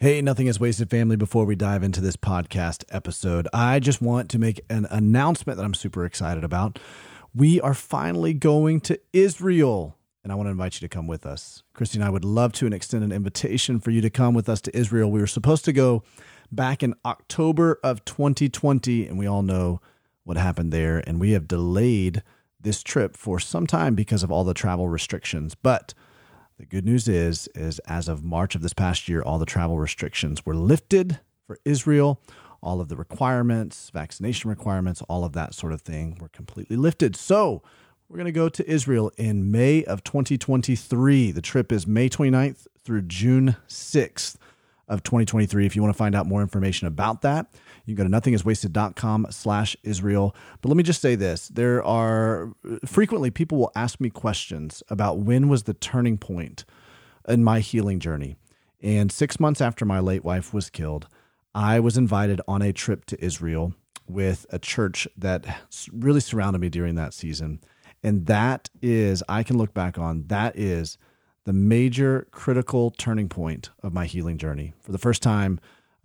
Hey, nothing is wasted, family. Before we dive into this podcast episode, I just want to make an announcement that I'm super excited about. We are finally going to Israel, and I want to invite you to come with us. Christy and I would love to and extend an invitation for you to come with us to Israel. We were supposed to go back in October of 2020, and we all know what happened there, and we have delayed this trip for some time because of all the travel restrictions. But the good news is, is as of March of this past year, all the travel restrictions were lifted for Israel. All of the requirements, vaccination requirements, all of that sort of thing were completely lifted. So we're going to go to Israel in May of 2023. The trip is May 29th through June 6th of 2023. If you want to find out more information about that, you can go to nothingiswasted.com slash Israel. But let me just say this. There are frequently people will ask me questions about when was the turning point in my healing journey. And six months after my late wife was killed, I was invited on a trip to Israel with a church that really surrounded me during that season. And that is, I can look back on, that is the major critical turning point of my healing journey. For the first time,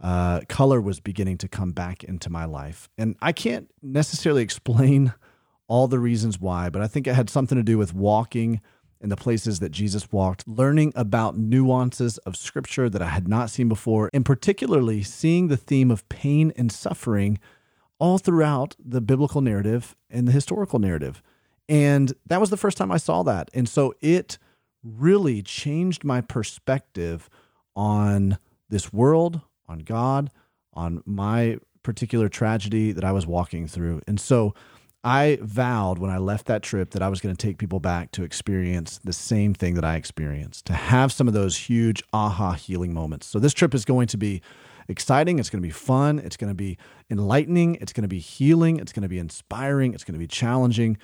uh, color was beginning to come back into my life. And I can't necessarily explain all the reasons why, but I think it had something to do with walking in the places that Jesus walked, learning about nuances of scripture that I had not seen before, and particularly seeing the theme of pain and suffering all throughout the biblical narrative and the historical narrative. And that was the first time I saw that. And so it really changed my perspective on this world, on God, on my particular tragedy that I was walking through. And so I vowed when I left that trip that I was going to take people back to experience the same thing that I experienced, to have some of those huge aha healing moments. So this trip is going to be exciting. It's going to be fun. It's going to be enlightening. It's going to be healing. It's going to be inspiring. It's going to be challenging.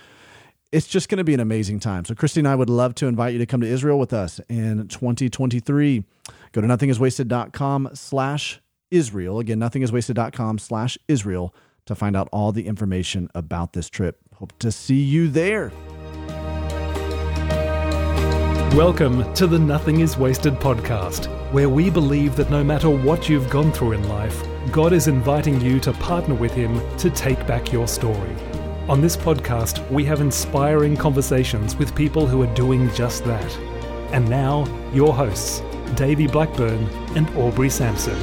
It's just going to be an amazing time. So, Christy and I would love to invite you to come to Israel with us in 2023. Go to nothingiswasted.com slash Israel. Again, nothingiswasted.com slash Israel to find out all the information about this trip. Hope to see you there. Welcome to the Nothing is Wasted podcast, where we believe that no matter what you've gone through in life, God is inviting you to partner with Him to take back your story. On this podcast, we have inspiring conversations with people who are doing just that. And now, your hosts, Davey Blackburn and Aubrey Sampson.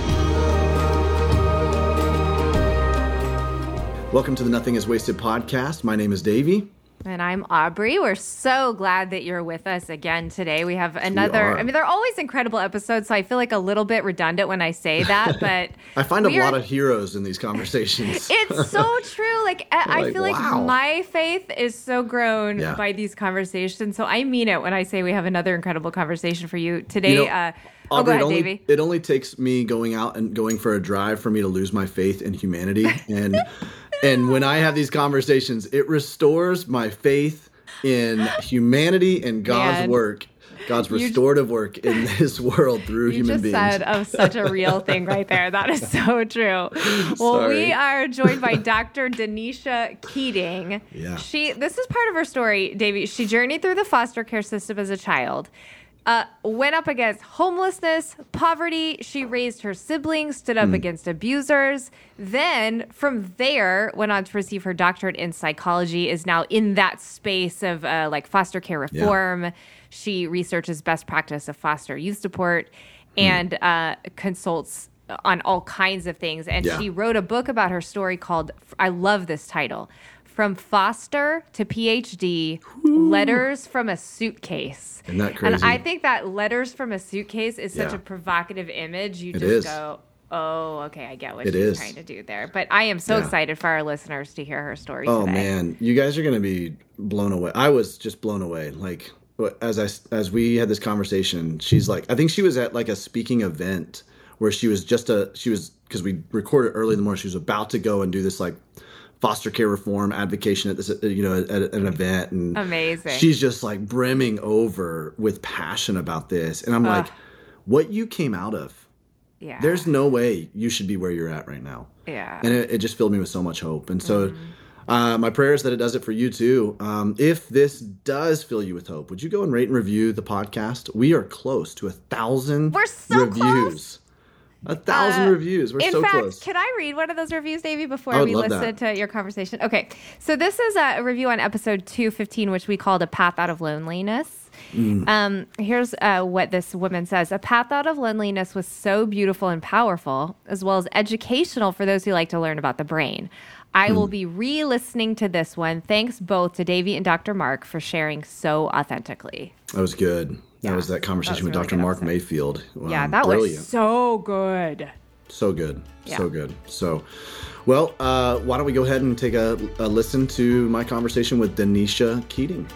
Welcome to the Nothing is Wasted podcast. My name is Davey. And I'm Aubrey. We're so glad that you're with us again today. We have another, I mean, they're always incredible episodes, so I feel like a little bit redundant when I say that, but I find a lot of heroes in these conversations. it's so true. Like, I, like, feel wow. like my faith is so grown yeah. by these conversations. So I mean it when I say we have another incredible conversation for you today. You know, uh, Aubrey, oh, ahead, it, only, it only takes me going out and going for a drive for me to lose my faith in humanity. And and when I have these conversations, it restores my faith in humanity and God's Man. work. God's restorative work in this world through you human just beings. said of such a real thing right there. That is so true. Well, Sorry. we are joined by Dr. Danisha Keating. Yeah. She this is part of her story, Davey. She journeyed through the foster care system as a child uh, went up against homelessness, poverty. She raised her siblings, stood up mm. against abusers. Then, from there, went on to receive her doctorate in psychology. Is now in that space of uh, like foster care reform. Yeah. She researches best practice of foster youth support mm. and uh, consults on all kinds of things. And yeah. she wrote a book about her story called. I love this title from foster to PhD, Ooh. letters from a suitcase. Isn't that crazy? And I think that letters from a suitcase is such yeah. a provocative image. You it just is. go, oh, okay, I get what it she's is. trying to do there. But I am so yeah. excited for our listeners to hear her story. Oh today. man, you guys are going to be blown away. I was just blown away. Like as I as we had this conversation, she's like, I think she was at like a speaking event where she was just a she was because we recorded early in the morning. She was about to go and do this like foster care reform advocation at this you know at, at, an event and amazing she's just like brimming over with passion about this and i'm Ugh. like what you came out of yeah there's no way you should be where you're at right now yeah and it, it just filled me with so much hope and so mm. uh, my prayer is that it does it for you too. Um, if this does fill you with hope, would you go and rate and review the podcast? We are close to a thousand We're so reviews. Close A thousand uh, reviews. We're so fact, close. Can I read one of those reviews, Davey, before we listen that. to your conversation? Okay. So this is a review on episode 215, which we called A Path Out of Loneliness. Mm. Um, here's uh, what this woman says A path out of loneliness was so beautiful and powerful, as well as educational for those who like to learn about the brain. I will hmm. be re listening to this one. Thanks both to Davey and Dr. Mark for sharing so authentically. That was good. Yeah, that was that conversation was with really Dr. Mark episode. Mayfield. yeah, that brilliant. was so good. So good. Yeah. So good. So, well, uh, why don't we go ahead and take a, a listen to my conversation with Danisha Keating?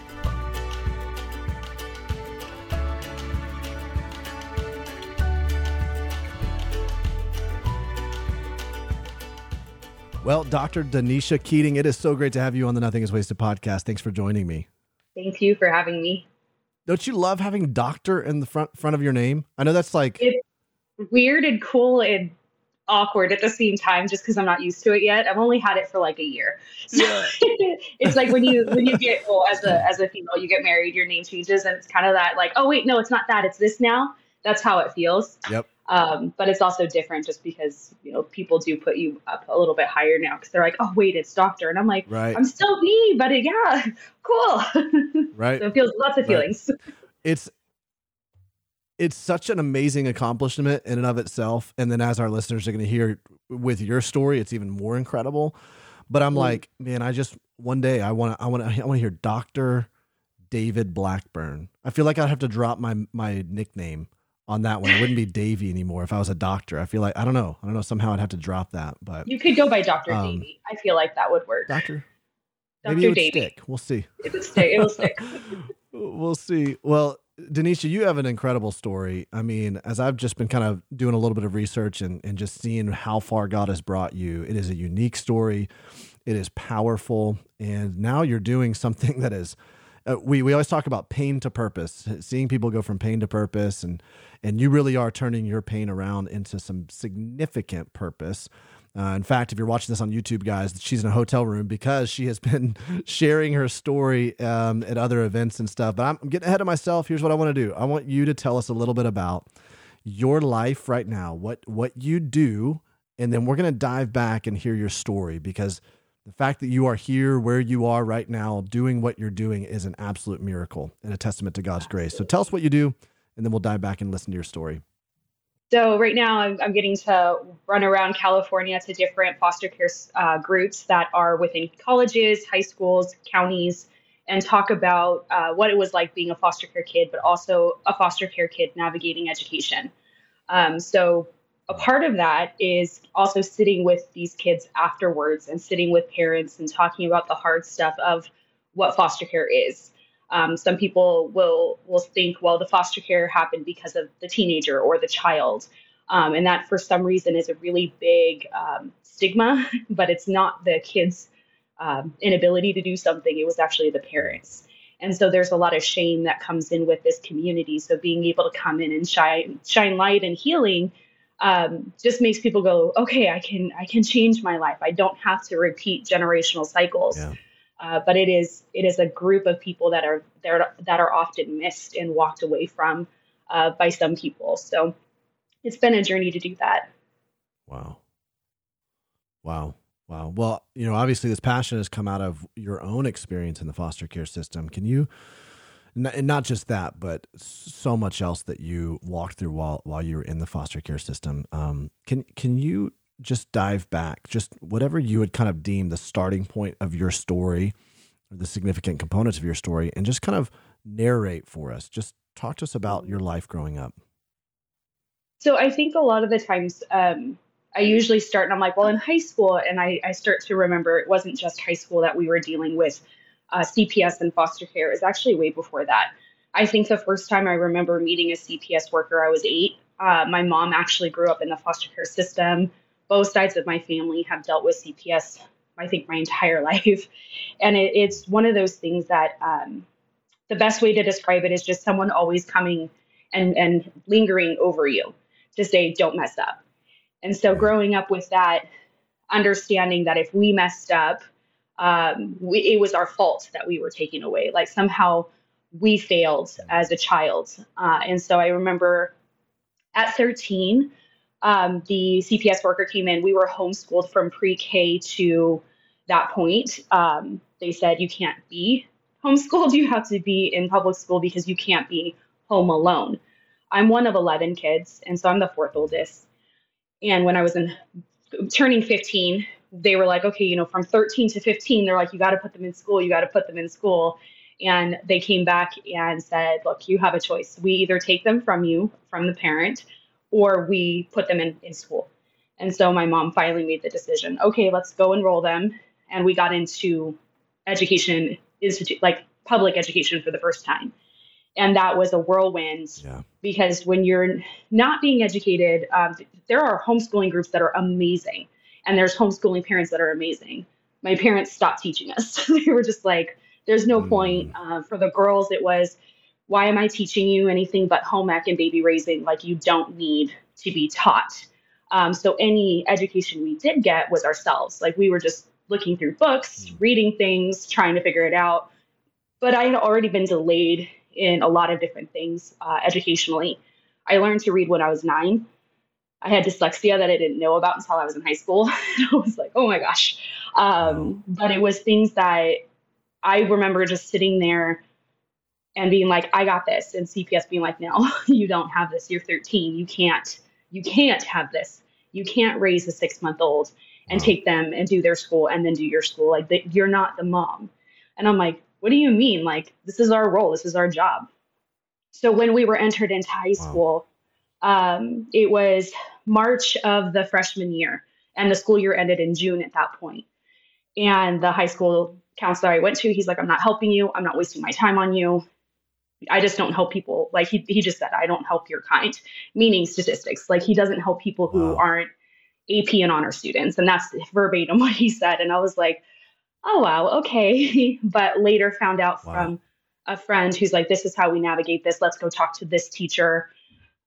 Well, Dr. Danisha Keating, it is so great to have you on the Nothing is Wasted podcast. Thanks for joining me. Thank you for having me. Don't you love having doctor in the front front of your name? I know that's like it's weird and cool and awkward at the same time just because I'm not used to it yet. I've only had it for like a year. So yeah. it's like when you when you get well as a as a female, you get married, your name changes and it's kind of that like, oh wait, no, it's not that, it's this now. That's how it feels. Yep. Um, but it's also different just because you know people do put you up a little bit higher now because they're like, oh wait, it's doctor, and I'm like, right. I'm still me, but it, yeah, cool. Right. so it feels lots of feelings. Right. It's it's such an amazing accomplishment in and of itself, and then as our listeners are going to hear with your story, it's even more incredible. But I'm mm. like, man, I just one day I want to I want to I want to hear Doctor David Blackburn. I feel like I'd have to drop my my nickname on that one. It wouldn't be Davey anymore if I was a doctor. I feel like I don't know. I don't know. Somehow I'd have to drop that. But you could go by Doctor um, Davey. I feel like that would work. Doctor. Maybe it would Davey. stick. We'll see. It would stick. It will stick. we'll see. Well, Danisha, you have an incredible story. I mean, as I've just been kind of doing a little bit of research and, and just seeing how far God has brought you, it is a unique story. It is powerful. And now you're doing something that is uh, we we always talk about pain to purpose, seeing people go from pain to purpose, and and you really are turning your pain around into some significant purpose. Uh, in fact, if you're watching this on YouTube, guys, she's in a hotel room because she has been sharing her story um, at other events and stuff. But I'm, I'm getting ahead of myself. Here's what I want to do. I want you to tell us a little bit about your life right now, what what you do, and then we're going to dive back and hear your story because the fact that you are here where you are right now doing what you're doing is an absolute miracle and a testament to God's grace. So tell us what you do, and then we'll dive back and listen to your story. So right now, I'm, I'm getting to run around California to different foster care uh, groups that are within colleges, high schools, counties, and talk about uh, what it was like being a foster care kid, but also a foster care kid navigating education. Um, so a part of that is also sitting with these kids afterwards and sitting with parents and talking about the hard stuff of what foster care is. Um, some people will will think, well, the foster care happened because of the teenager or the child, um, and that for some reason is a really big um, stigma. But it's not the kid's um, inability to do something; it was actually the parents. And so there's a lot of shame that comes in with this community. So being able to come in and shine shine light and healing um, just makes people go, okay, I can I can change my life. I don't have to repeat generational cycles. Yeah. Uh, but it is it is a group of people that are there that are often missed and walked away from uh, by some people. So it's been a journey to do that. Wow. Wow. Wow. Well, you know, obviously this passion has come out of your own experience in the foster care system. Can you and not just that, but so much else that you walked through while while you were in the foster care system. Um, can can you just dive back, just whatever you would kind of deem the starting point of your story, or the significant components of your story, and just kind of narrate for us. Just talk to us about your life growing up. So I think a lot of the times. Um, I usually start and I'm like, well, in high school, and I, I start to remember it wasn't just high school that we were dealing with uh, CPS and foster care is actually way before that. I think the first time I remember meeting a CPS worker, I was eight. Uh, my mom actually grew up in the foster care system. Both sides of my family have dealt with CPS, I think, my entire life. And it, it's one of those things that um, the best way to describe it is just someone always coming and, and lingering over you to say, don't mess up. And so growing up with that, understanding that if we messed up, um, we, it was our fault that we were taken away. Like somehow we failed as a child. Uh, and so I remember at 13, um, the CPS worker came in. We were homeschooled from pre K to that point. Um, they said you can't be homeschooled, you have to be in public school because you can't be home alone. I'm one of 11 kids, and so I'm the fourth oldest. And when I was in turning 15, they were like, okay, you know, from 13 to 15, they're like, you got to put them in school, you got to put them in school. And they came back and said, look, you have a choice. We either take them from you, from the parent, or we put them in, in school. And so my mom finally made the decision okay, let's go enroll them. And we got into education institute, like public education for the first time. And that was a whirlwind yeah. because when you're not being educated, um, there are homeschooling groups that are amazing, and there's homeschooling parents that are amazing. My parents stopped teaching us. they were just like, there's no mm. point. Uh, for the girls, it was, why am I teaching you anything but home ec and baby raising? Like, you don't need to be taught. Um, so, any education we did get was ourselves. Like, we were just looking through books, mm. reading things, trying to figure it out. But I had already been delayed in a lot of different things uh, educationally. I learned to read when I was nine. I had dyslexia that I didn't know about until I was in high school. I was like, oh my gosh. Um, but it was things that I remember just sitting there and being like, I got this. And CPS being like, no, you don't have this. You're 13. You can't, you can't have this. You can't raise a six month old and wow. take them and do their school and then do your school. Like the, you're not the mom. And I'm like, what do you mean? Like this is our role. This is our job. So when we were entered into high wow. school, um, it was March of the freshman year, and the school year ended in June at that point. And the high school counselor I went to, he's like, I'm not helping you. I'm not wasting my time on you. I just don't help people. Like he, he just said, I don't help your kind, meaning statistics. Like he doesn't help people who wow. aren't AP and honor students. And that's verbatim what he said. And I was like, oh, wow, okay. but later found out wow. from a friend who's like, this is how we navigate this. Let's go talk to this teacher.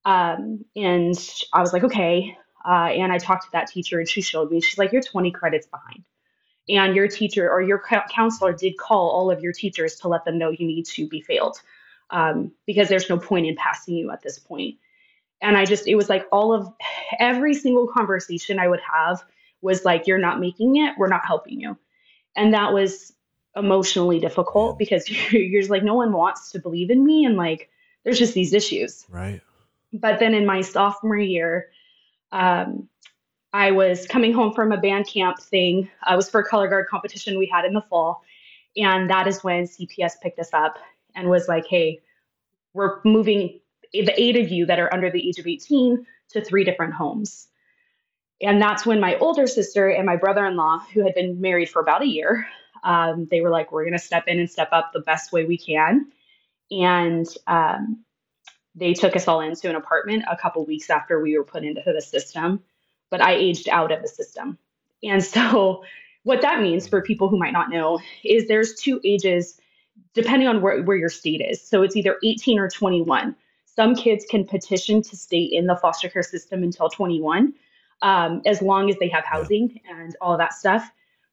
Um, and I was like, okay. Uh, and I talked to that teacher and she showed me, she's like, you're 20 credits behind. And your teacher or your counselor did call all of your teachers to let them know you need to be failed um, because there's no point in passing you at this point. point and i just it was like all of every single conversation i would have was like you're not making it we're not helping you and that was emotionally difficult because you're just like no one wants to believe in me and like there's just these issues right but then in my sophomore year um, i was coming home from a band camp thing i was for a color guard competition we had in the fall and that is when cps picked us up and was like hey we're moving the eight of you that are under the age of 18 to three different homes. And that's when my older sister and my brother in law, who had been married for about a year, um, they were like, we're going to step in and step up the best way we can. And um, they took us all into an apartment a couple weeks after we were put into the system. But I aged out of the system. And so, what that means for people who might not know is there's two ages depending on where, where your state is. So, it's either 18 or 21 some kids can petition to stay in the foster care system until 21, um, as long as they have housing and all that stuff.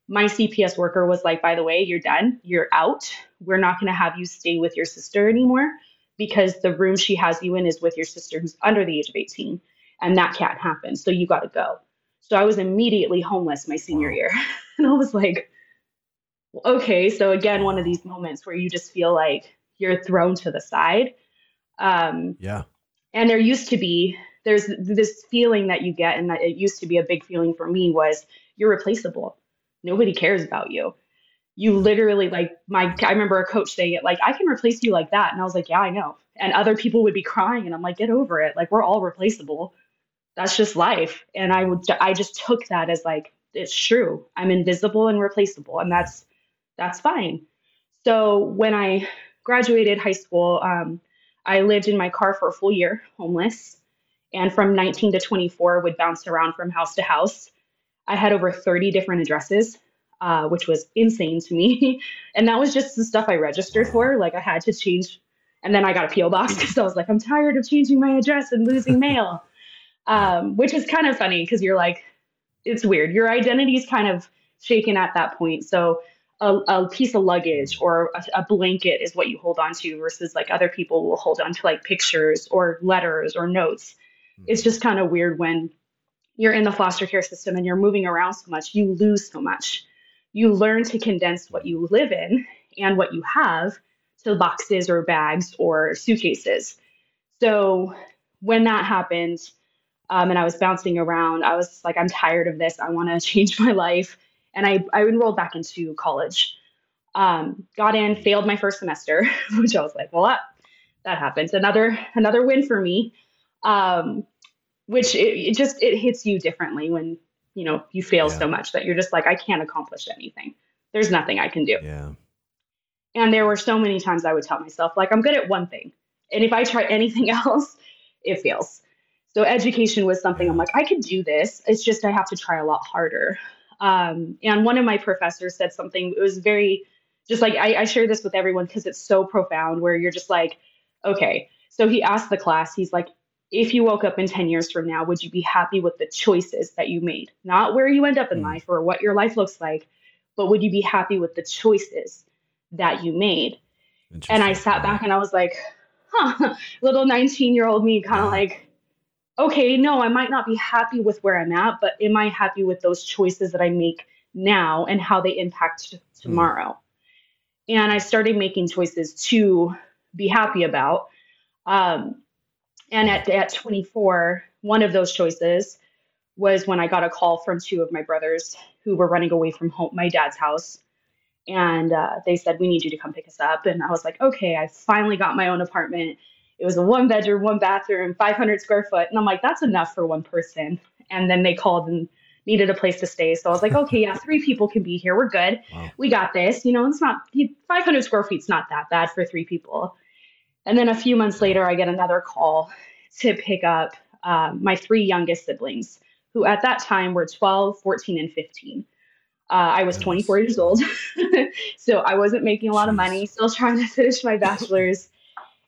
My CPS worker was like, by the way, you're done, you're out. We're not going to have you stay with your sister anymore because the room she has you in is with your sister who's under the age of 18, and that can't happen. So you got to go. So I was immediately homeless my senior wow. year. and I was like, okay. So again, one of these moments where you just feel like you're thrown to the side um, yeah. And there used to be there's this feeling that you get, and that it used to be a big feeling for me was you're replaceable. Nobody cares about you. You literally like my. I remember a coach saying it like I can replace you like that, and I was like, yeah, I know. And other people would be crying, and I'm like, get over it. Like we're all replaceable. That's just life. And I would I just took that as like it's true. I'm invisible and replaceable, and that's that's fine. So when I graduated high school, um, I lived in my car for a full year, homeless, and from 19 to 24 would bounce around from house to house. I had over 30 different addresses, uh, which was insane to me. and that was just the stuff I registered for. Like I had to change, and then I got a PO box because I was like, I'm tired of changing my address and losing mail, um, which is kind of funny because you're like, it's weird. Your identity is kind of shaken at that point. So a, a piece of luggage or a, a, blanket is what you hold on to versus like other people will hold on to like pictures or letters or notes. Mm-hmm. It's just kind of weird when you're in the foster care system and you're moving around so much, you lose so much. You learn to condense what you live in and what you have to boxes or bags or suitcases. So when that happened, um, and I was bouncing around, I was like, I'm tired of this. I want to change my life. And I, I enrolled back into college. Um, got in, failed my first semester, which I was like, well, that, that happens. Another another win for me. Um, which it, it, just it hits you differently when you know you fail yeah. so much that you're just like, I can't accomplish anything. There's nothing I can do. Yeah. And there were so many times I would tell myself, like, I'm good at one thing. And if I try anything else, it fails. So education was something I'm like, I could do this. It's just I have to try a lot harder. Um, and one of my professors said something, it was very, just like, I, I share this with everyone because it's so profound where you're just like, okay. So he asked the class, he's like, if you woke up in 10 years from now, would you be happy with the choices that you made? Not where you end up in mm. life or what your life looks like, but would you be happy with the choices that you made? And I sat back and I was like, huh, little 19 year old me kind of yeah. like, okay, no, I might not be happy with where I'm at, but am I happy with those choices that I make now and how they impact tomorrow? Mm. And I started making choices to be happy about. Um, and at, at 24, one of those choices was when I got a call from two of my brothers who were running away from home, my dad's house. And uh, they said, We need you to come pick us up. And I was like, Okay, I finally got my own apartment. It was a one bedroom, one bathroom, 500 square foot. And I'm like, That's enough for one person. And then they called and needed a place to stay. So I was like, Okay, yeah, three people can be here. We're good. Wow. We got this. You know, it's not 500 square feet's not that bad for three people. And then a few months later, I get another call to pick up um, my three youngest siblings, who at that time were 12, 14, and 15. Uh, I was 24 years old, so I wasn't making a lot of money, still trying to finish my bachelor's.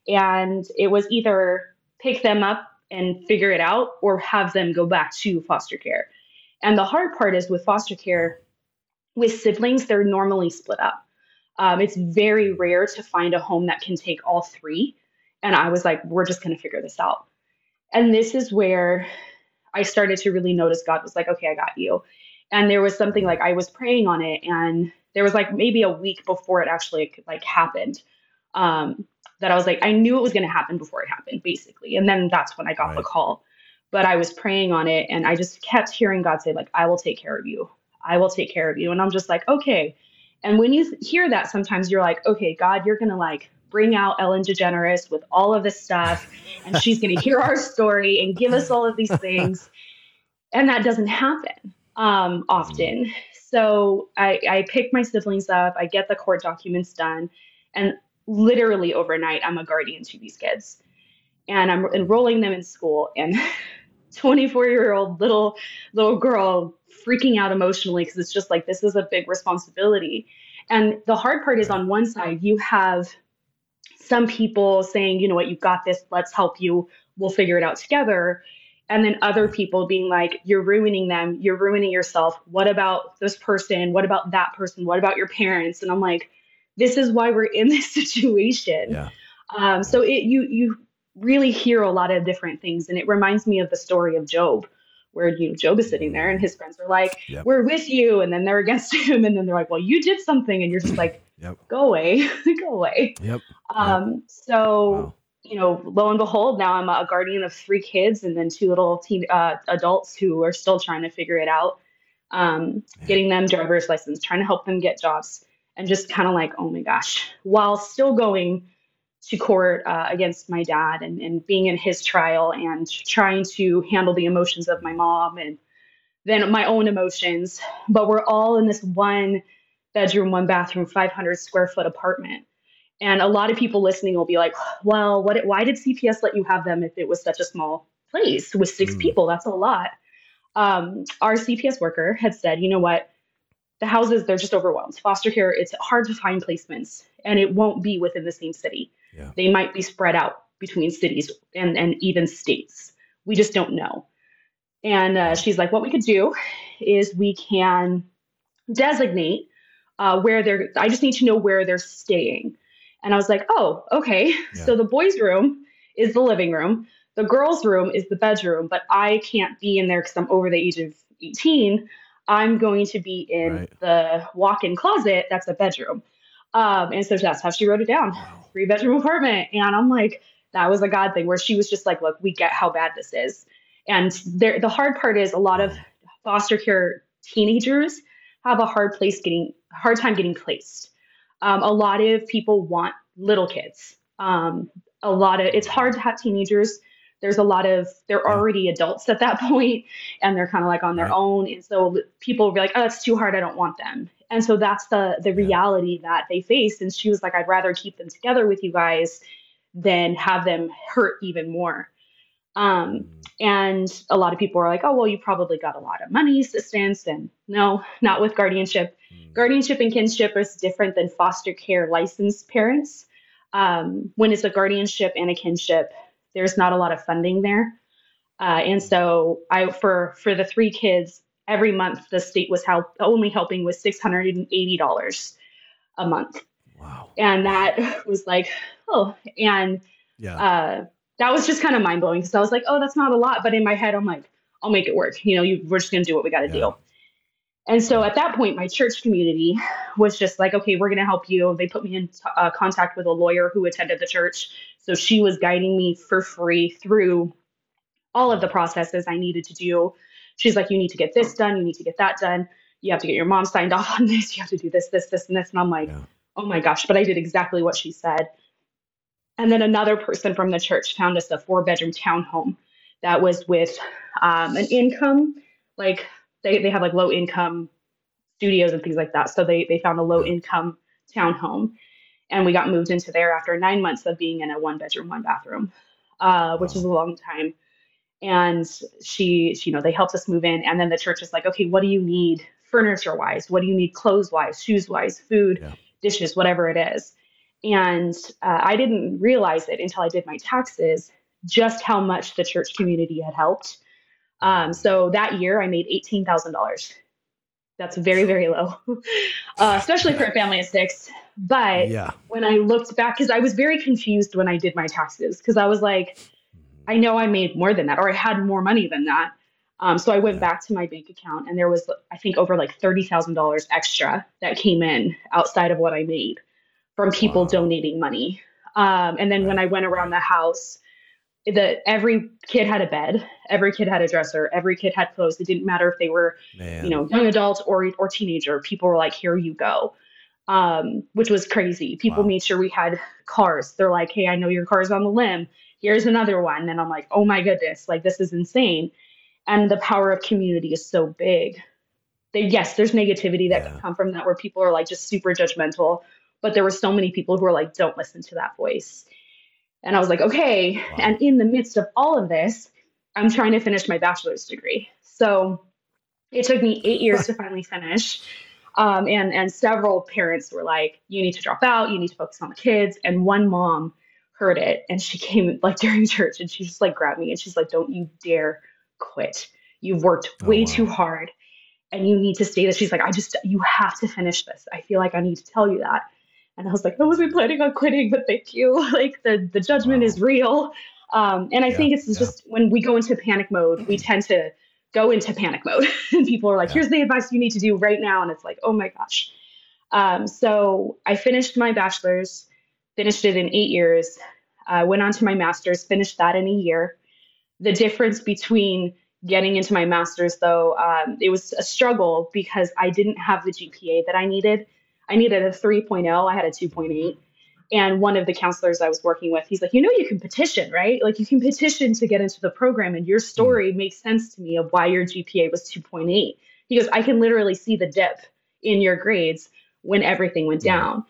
And it was either pick them up and figure it out or have them go back to foster care. And the hard part is with foster care, with siblings, they're normally split up. Um, it's very rare to find a home that can take all three. And I was like, we're just going to figure this out. And this is where I started to really notice God was like, okay, I got you. And there was something like I was praying on it, and there was like maybe a week before it actually like happened. Um, that I was like, I knew it was going to happen before it happened, basically. And then that's when I got right. the call. But I was praying on it, and I just kept hearing God say, like, I will take care of you. I will take care of you. And I'm just like, okay. And when you hear that, sometimes you're like, okay, God, you're going to like bring out Ellen DeGeneres with all of this stuff, and she's going to hear our story and give us all of these things. And that doesn't happen um, often. So I, I pick my siblings up, I get the court documents done, and literally overnight, I'm a guardian to these kids. And I'm enrolling them in school, and 24 year old little little girl freaking out emotionally because it's just like this is a big responsibility. And the hard part is on one side, you have some people saying, you know what, you've got this, let's help you, we'll figure it out together. And then other people being like, you're ruining them, you're ruining yourself. What about this person? What about that person? What about your parents? And I'm like, this is why we're in this situation. Yeah. Um, so it you you really hear a lot of different things, and it reminds me of the story of Job, where you know Job is sitting there and his friends are like, yep. "We're with you," and then they're against him, and then they're like, "Well, you did something," and you're just like, Yep. Go away. Go away. Yep. Um, so wow. you know, lo and behold, now I'm a guardian of three kids and then two little teen uh, adults who are still trying to figure it out. Um, getting them driver's license, trying to help them get jobs, and just kind of like, oh my gosh, while still going to court uh, against my dad and, and being in his trial and trying to handle the emotions of my mom and then my own emotions. But we're all in this one bedroom, one bathroom, 500 square foot apartment. And a lot of people listening will be like, well, what, why did CPS let you have them if it was such a small place with six mm. people? That's a lot. Um, our CPS worker had said, you know what? The houses, they're just overwhelmed. Foster care, it's hard to find placements and it won't be within the same city. Yeah. They might be spread out between cities and, and even states. We just don't know. And uh, she's like, what we could do is we can designate uh, where they're, I just need to know where they're staying. And I was like, oh, okay. Yeah. So the boys' room is the living room. the girls' room is the bedroom, but I can't be in there because I'm over the age of 18. I'm going to be in right. the walk in closet. That's a bedroom. Um, and so that's how she wrote it down wow. three bedroom apartment. And I'm like, that was a God thing where she was just like, look, we get how bad this is. And there, the hard part is a lot of foster care teenagers have a hard place getting hard time getting placed. Um, a lot of people want little kids. Um, a lot of it's hard to have teenagers. There's a lot of they're already adults at that point, and they're kind of like on their right. own. And so people will be like, "Oh, it's too hard. I don't want them." And so that's the the reality that they face. And she was like, "I'd rather keep them together with you guys than have them hurt even more." Um, mm. and a lot of people are like, "Oh, well, you probably got a lot of money assistance." And no, not with guardianship. Mm. Guardianship and kinship is different than foster care licensed parents. Um, when it's a guardianship and a kinship, there's not a lot of funding there. Uh, and so I for for the three kids, every month the state was help only helping with six hundred and eighty dollars a month. Wow. And that was like, oh, and yeah. Uh, that was just kind of mind blowing because I was like, oh, that's not a lot. But in my head, I'm like, I'll make it work. You know, you, we're just going to do what we got to yeah. do. And so at that point, my church community was just like, okay, we're going to help you. They put me in uh, contact with a lawyer who attended the church. So she was guiding me for free through all of the processes I needed to do. She's like, you need to get this done. You need to get that done. You have to get your mom signed off on this. You have to do this, this, this, and this. And I'm like, yeah. oh my gosh. But I did exactly what she said. And then another person from the church found us a four bedroom townhome that was with um, an income, like they, they have like low income studios and things like that. So they, they found a low income townhome and we got moved into there after nine months of being in a one bedroom, one bathroom, uh, which is a long time. And she, she, you know, they helped us move in. And then the church is like, okay, what do you need furniture wise? What do you need clothes wise, shoes wise, food, yeah. dishes, whatever it is. And uh, I didn't realize it until I did my taxes just how much the church community had helped. Um, so that year I made $18,000. That's very, very low, uh, especially for a family of six. But yeah. when I looked back, because I was very confused when I did my taxes, because I was like, I know I made more than that, or I had more money than that. Um, so I went back to my bank account, and there was, I think, over like thirty thousand dollars extra that came in outside of what I made from people wow. donating money. Um, and then right. when I went around the house, that every kid had a bed, every kid had a dresser, every kid had clothes. It didn't matter if they were, Man. you know, young adult or or teenager. People were like, "Here you go," um, which was crazy. People wow. made sure we had cars. They're like, "Hey, I know your car's on the limb. Here's another one." And I'm like, "Oh my goodness! Like this is insane." And the power of community is so big. They, yes, there's negativity that yeah. can come from that, where people are like just super judgmental. But there were so many people who were like, "Don't listen to that voice." And I was like, okay. Wow. And in the midst of all of this, I'm trying to finish my bachelor's degree. So it took me eight years to finally finish. Um, and and several parents were like, "You need to drop out. You need to focus on the kids." And one mom heard it, and she came like during church, and she just like grabbed me, and she's like, "Don't you dare quit. You've worked oh, way oh, wow. too hard, and you need to stay." This. She's like, "I just you have to finish this. I feel like I need to tell you that." And I was like, I wasn't planning on quitting, but thank you. Like the the judgment wow. is real. Um, and I yeah, think it's yeah. just when we go into panic mode, we tend to go into panic mode. and people are like, yeah. here's the advice you need to do right now. And it's like, oh my gosh. Um, so I finished my bachelor's, finished it in eight years, uh, went on to my master's, finished that in a year. The difference between getting into my master's, though, um, it was a struggle because I didn't have the GPA that I needed. I needed a 3.0. I had a 2.8. And one of the counselors I was working with, he's like, you know, you can petition, right? Like you can petition to get into the program, and your story mm. makes sense to me of why your GPA was 2.8. He goes, I can literally see the dip in your grades when everything went down.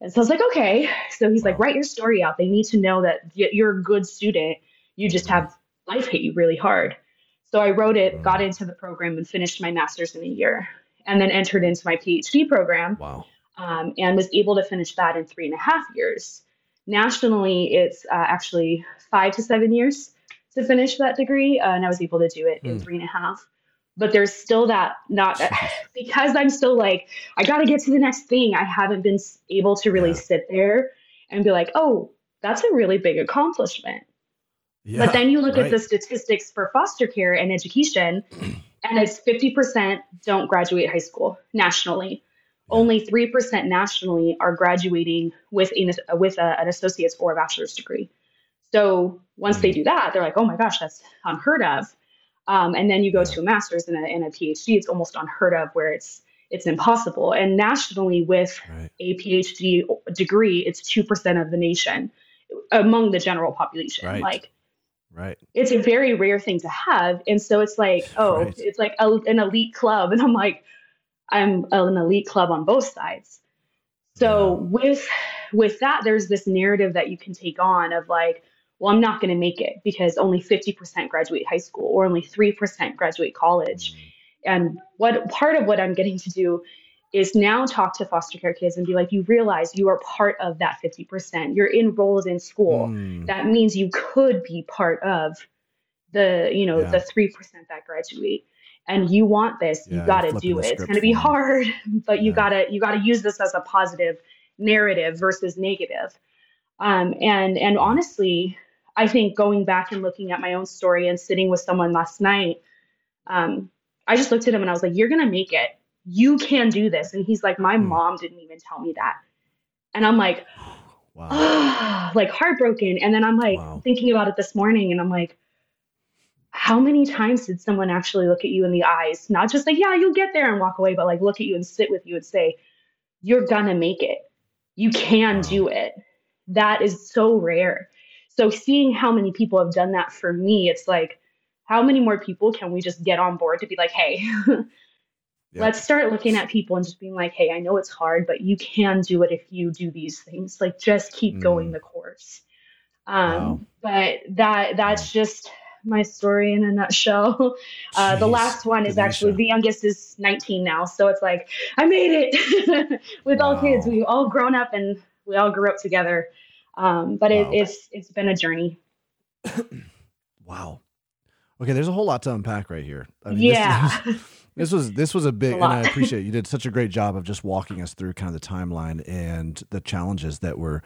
And so I was like, okay. So he's like, write your story out. They need to know that you're a good student. You just have life hit you really hard. So I wrote it, got into the program, and finished my master's in a year, and then entered into my PhD program. Wow um, and was able to finish that in three and a half years. Nationally, it's uh, actually five to seven years to finish that degree, uh, and I was able to do it mm. in hmm. three and a half. But there's still that not because I'm still like I got to get to the next thing. I haven't been able to really yeah. sit there and be like, oh, that's a really big accomplishment. Yeah, but then you look right. at the statistics for foster care and education, and it's 50% don't graduate high school nationally. Only 3% nationally are graduating with, a, with a, an associate's or a bachelor's degree. So once mm-hmm. they do that, they're like, oh my gosh, that's unheard of. Um, and then you go to a master's and a, and a PhD, it's almost unheard of where it's it's impossible. And nationally, with right. a PhD degree, it's two percent of the nation among the general population. Right. Like, right, it's a very rare thing to have, and so it's like, oh, right. it's like a, an elite club, and I'm like, I'm an elite club on both sides. So with with that, there's this narrative that you can take on of like, well, I'm not going to make it because only 50% graduate high school or only 3% graduate college. Mm. And what part of what I'm getting to do is now talk to foster care kids and be like, you realize you are part of that 50%. You're enrolled in school. Mm. That means you could be part of the, you know, yeah. the 3% that graduate. And you want this, yeah, you got to do it. It's going to be hard, but you got to you got to use this as a positive narrative versus negative. Um, and and honestly, I think going back and looking at my own story and sitting with someone last night, um, I just looked at him and I was like, "You're gonna make it. You can do this." And he's like, "My mm. mom didn't even tell me that." And I'm like, wow. oh, like heartbroken. And then I'm like wow. thinking about it this morning, and I'm like, how many times did someone actually look at you in the eyes, not just like, "Yeah, you'll get there" and walk away, but like look at you and sit with you and say, "You're gonna make it. You can do it." That is so rare. So seeing how many people have done that for me, it's like how many more people can we just get on board to be like, hey, let's start looking at people and just being like, hey, I know it's hard, but you can do it if you do these things. Like just keep mm. going the course. Um, wow. but that that's just my story in a nutshell. Uh, the last one is actually the youngest is 19 now, so it's like I made it with wow. all kids. We all grown up and we all grew up together. Um, but wow. it, it's it's been a journey. wow. Okay, there's a whole lot to unpack right here. I mean, yeah. This, this, was this was a big, a and I appreciate you did such a great job of just walking us through kind of the timeline and the challenges that were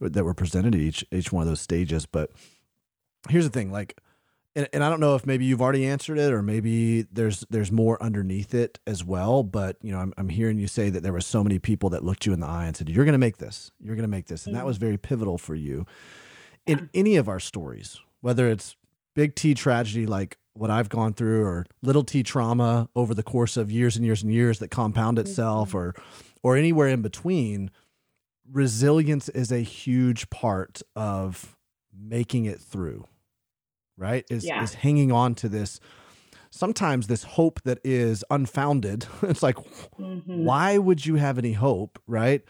that were presented at each each one of those stages. But here's the thing, like, and, and I don't know if maybe you've already answered it or maybe there's there's more underneath it as well. But you know, I'm I'm hearing you say that there were so many people that looked you in the eye and said, "You're going to make this. You're going to make this," and that mm-hmm. was very pivotal for you. In any of our stories, whether it's big T tragedy like what I've gone through or little T trauma over the course of years and years and years that compound itself mm-hmm. or or anywhere in between resilience is a huge part of making it through right is yeah. is hanging on to this sometimes this hope that is unfounded it's like mm-hmm. why would you have any hope right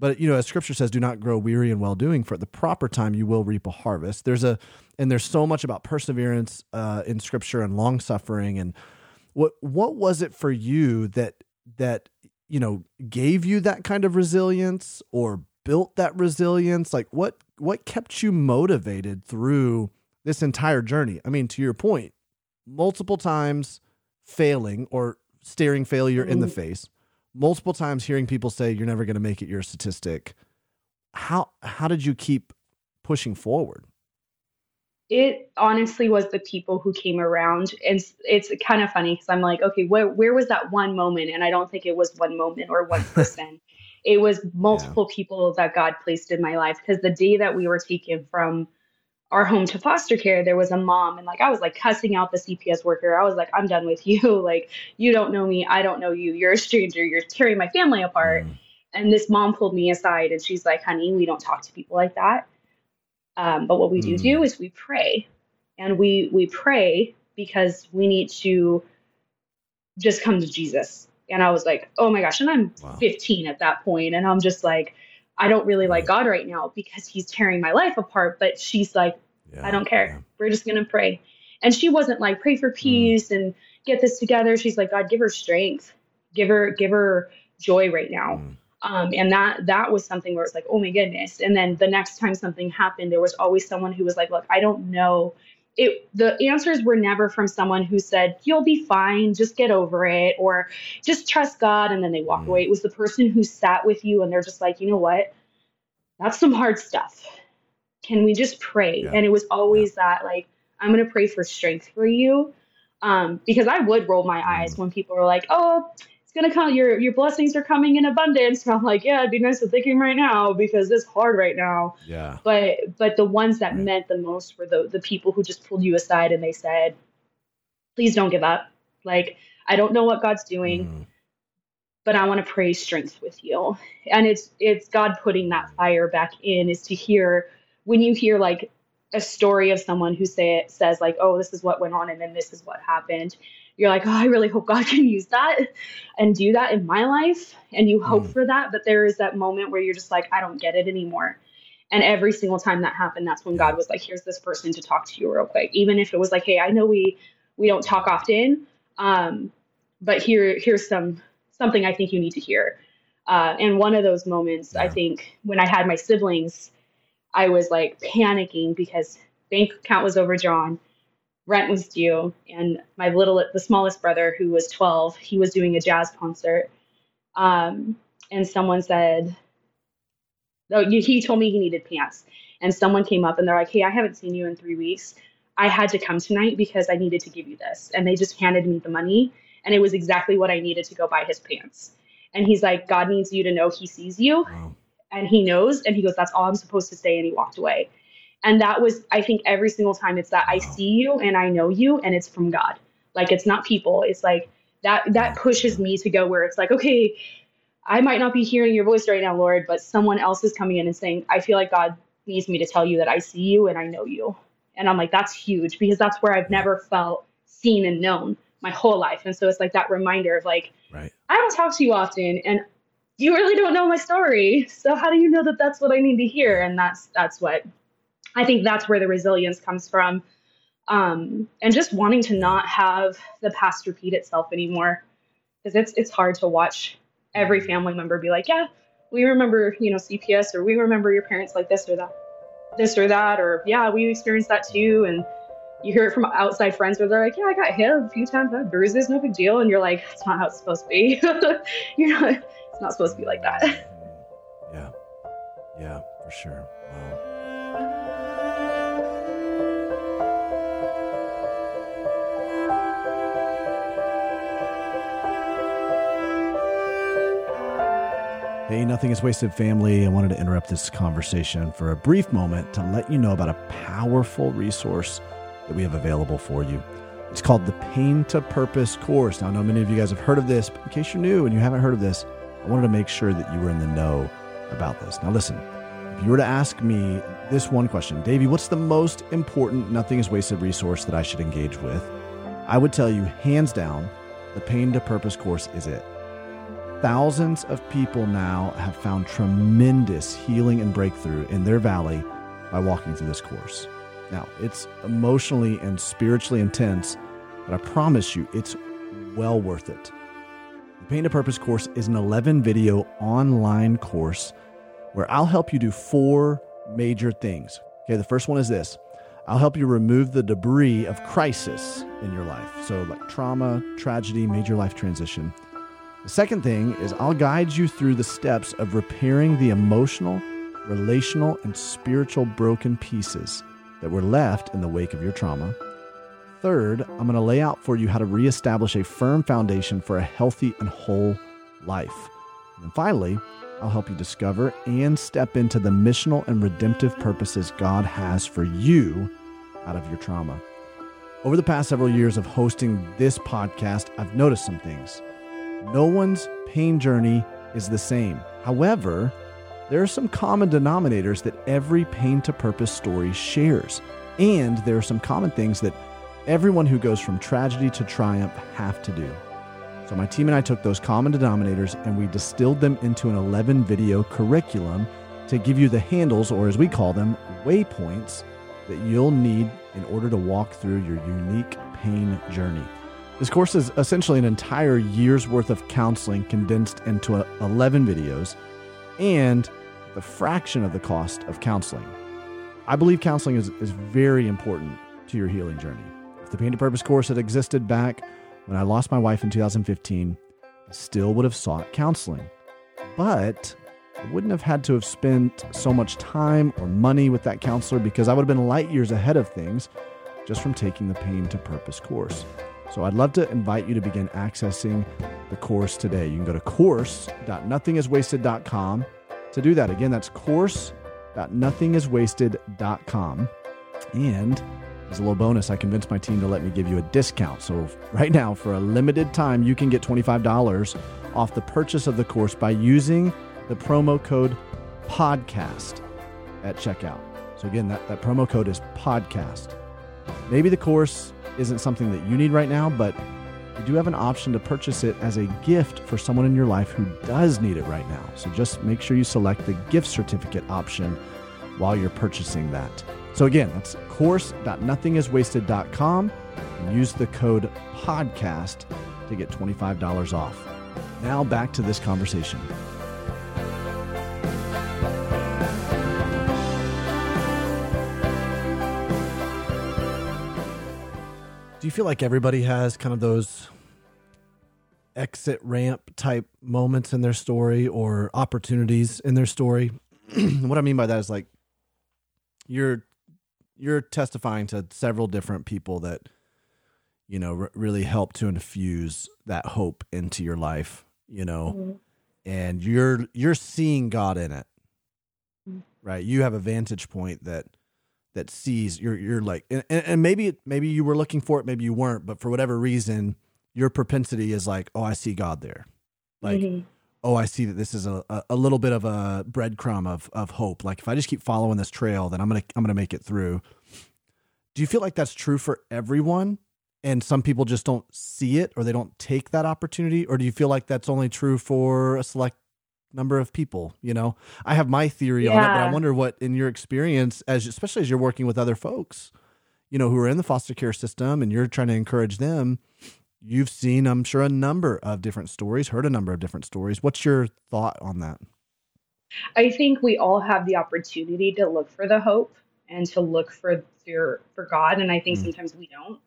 but you know, as Scripture says, do not grow weary in well doing. For at the proper time, you will reap a harvest. There's a and there's so much about perseverance uh, in Scripture and long suffering. And what what was it for you that that you know gave you that kind of resilience or built that resilience? Like what what kept you motivated through this entire journey? I mean, to your point, multiple times failing or staring failure in the mm-hmm. face multiple times hearing people say you're never going to make it you're a statistic how how did you keep pushing forward it honestly was the people who came around and it's kind of funny because i'm like okay where, where was that one moment and i don't think it was one moment or one person it was multiple yeah. people that god placed in my life because the day that we were taken from our home to foster care, there was a mom, and like I was like cussing out the CPS worker. I was like, I'm done with you. Like, you don't know me. I don't know you. You're a stranger. You're tearing my family apart. Mm. And this mom pulled me aside and she's like, honey, we don't talk to people like that. Um, but what we do mm. do is we pray. And we we pray because we need to just come to Jesus. And I was like, oh my gosh. And I'm wow. 15 at that point, And I'm just like, I don't really like God right now because he's tearing my life apart. But she's like, yeah, I don't care. Yeah. We're just going to pray. And she wasn't like, pray for mm. peace mm. and get this together. She's like, God, give her strength, give her, give her joy right now. Mm. Um, and that that was something where it's like, oh my goodness. And then the next time something happened, there was always someone who was like, look, I don't know. It the answers were never from someone who said, You'll be fine, just get over it, or just trust God and then they walk mm. away. It was the person who sat with you and they're just like, you know what? That's some hard stuff. can we just pray? Yeah. And it was always yeah. that like, I'm going to pray for strength for you. Um, because I would roll my eyes mm. when people were like, oh, to come, your, your blessings are coming in abundance. And I'm like, yeah, it'd be nice to thinking right now because it's hard right now. Yeah. But, but the ones that meant the most were the, the people who just pulled you aside and they said, please don't give up. Like, I don't know what God's doing. Mm but I want to pray strength with you. And it's it's God putting that fire back in is to hear when you hear like a story of someone who say it says like, oh, this is what went on and then this is what happened. You're like, oh, I really hope God can use that and do that in my life. And you hope mm. for that. But there is that moment where you're just like, I don't get it anymore. And every single time that happened, that's when God was like, here's this person to talk to you real quick. Even if it was like, hey, I know we we don't talk often. Um, but here here's some something I think you need to hear. Uh, and one of those moments, yeah. I think, when I had my siblings, I was like panicking because bank account was overdrawn, rent was due, and my little, the smallest brother, who was 12, he was doing a jazz concert. Um, and someone said, oh, he told me he needed pants. And someone came up and they're like, hey, I haven't seen you in three weeks. I had to come tonight because I needed to give you this. And they just handed me the money and it was exactly what I needed to go buy his pants. And he's like, God needs you to know he sees you wow. and he knows. And he goes, That's all I'm supposed to say. And he walked away. And that was, I think, every single time it's that. I see you and I know you and it's from God. Like it's not people. It's like that that pushes me to go where it's like, okay, I might not be hearing your voice right now, Lord, but someone else is coming in and saying, I feel like God needs me to tell you that I see you and I know you. And I'm like, that's huge because that's where I've never felt seen and known my whole life. And so it's like that reminder of like, right. I don't talk to you often and you really don't know my story. So how do you know that that's what I need to hear? And that's, that's what I think that's where the resilience comes from. Um, and just wanting to not have the past repeat itself anymore. Cause it's, it's hard to watch every family member be like, yeah, we remember, you know, CPS or we remember your parents like this or that, this or that, or yeah, we experienced that too. And, you hear it from outside friends where they're like, "Yeah, I got hit a few times, I have bruises, no big deal," and you're like, "It's not how it's supposed to be. you're not. It's not supposed to be like that." Yeah, yeah, for sure. Wow. Hey, Nothing is Wasted family. I wanted to interrupt this conversation for a brief moment to let you know about a powerful resource that we have available for you. It's called the Pain to Purpose course. Now, I know many of you guys have heard of this, but in case you're new and you haven't heard of this, I wanted to make sure that you were in the know about this. Now, listen, if you were to ask me this one question, Davey, what's the most important Nothing is Wasted resource that I should engage with? I would tell you, hands down, the Pain to Purpose course is it. Thousands of people now have found tremendous healing and breakthrough in their valley by walking through this course. Now, it's emotionally and spiritually intense, but I promise you, it's well worth it. The Pain to Purpose course is an 11 video online course where I'll help you do four major things. Okay, the first one is this I'll help you remove the debris of crisis in your life. So, like trauma, tragedy, major life transition. The second thing is I'll guide you through the steps of repairing the emotional, relational, and spiritual broken pieces that were left in the wake of your trauma. Third, I'm going to lay out for you how to reestablish a firm foundation for a healthy and whole life. And finally, I'll help you discover and step into the missional and redemptive purposes God has for you out of your trauma. Over the past several years of hosting this podcast, I've noticed some things. No one's pain journey is the same. However, there are some common denominators that every pain to purpose story shares. And there are some common things that everyone who goes from tragedy to triumph have to do. So, my team and I took those common denominators and we distilled them into an 11 video curriculum to give you the handles, or as we call them, waypoints, that you'll need in order to walk through your unique pain journey. This course is essentially an entire year's worth of counseling condensed into uh, 11 videos and the fraction of the cost of counseling. I believe counseling is, is very important to your healing journey. If the Pain to Purpose course had existed back when I lost my wife in 2015, I still would have sought counseling. But I wouldn't have had to have spent so much time or money with that counselor because I would have been light years ahead of things just from taking the Pain to Purpose course. So I'd love to invite you to begin accessing the course today. You can go to course.nothingiswasted.com to do that. Again, that's course.nothingiswasted.com. And as a little bonus, I convinced my team to let me give you a discount. So right now, for a limited time, you can get $25 off the purchase of the course by using the promo code podcast at checkout. So again, that, that promo code is podcast. Maybe the course isn't something that you need right now, but you do have an option to purchase it as a gift for someone in your life who does need it right now. So just make sure you select the gift certificate option while you're purchasing that. So again, that's course.nothingiswasted.com and use the code podcast to get $25 off. Now back to this conversation. You feel like everybody has kind of those exit ramp type moments in their story or opportunities in their story? what I mean by that is like you're you're testifying to several different people that you know r- really help to infuse that hope into your life, you know. Mm-hmm. And you're you're seeing God in it. Mm-hmm. Right? You have a vantage point that that sees you're you're like and, and maybe maybe you were looking for it maybe you weren't but for whatever reason your propensity is like oh i see god there. Like mm-hmm. oh i see that this is a, a little bit of a breadcrumb of of hope. Like if i just keep following this trail then i'm gonna i'm gonna make it through. Do you feel like that's true for everyone? And some people just don't see it or they don't take that opportunity? Or do you feel like that's only true for a select number of people you know i have my theory yeah. on it but i wonder what in your experience as especially as you're working with other folks you know who are in the foster care system and you're trying to encourage them you've seen i'm sure a number of different stories heard a number of different stories what's your thought on that i think we all have the opportunity to look for the hope and to look for for, for god and i think mm. sometimes we don't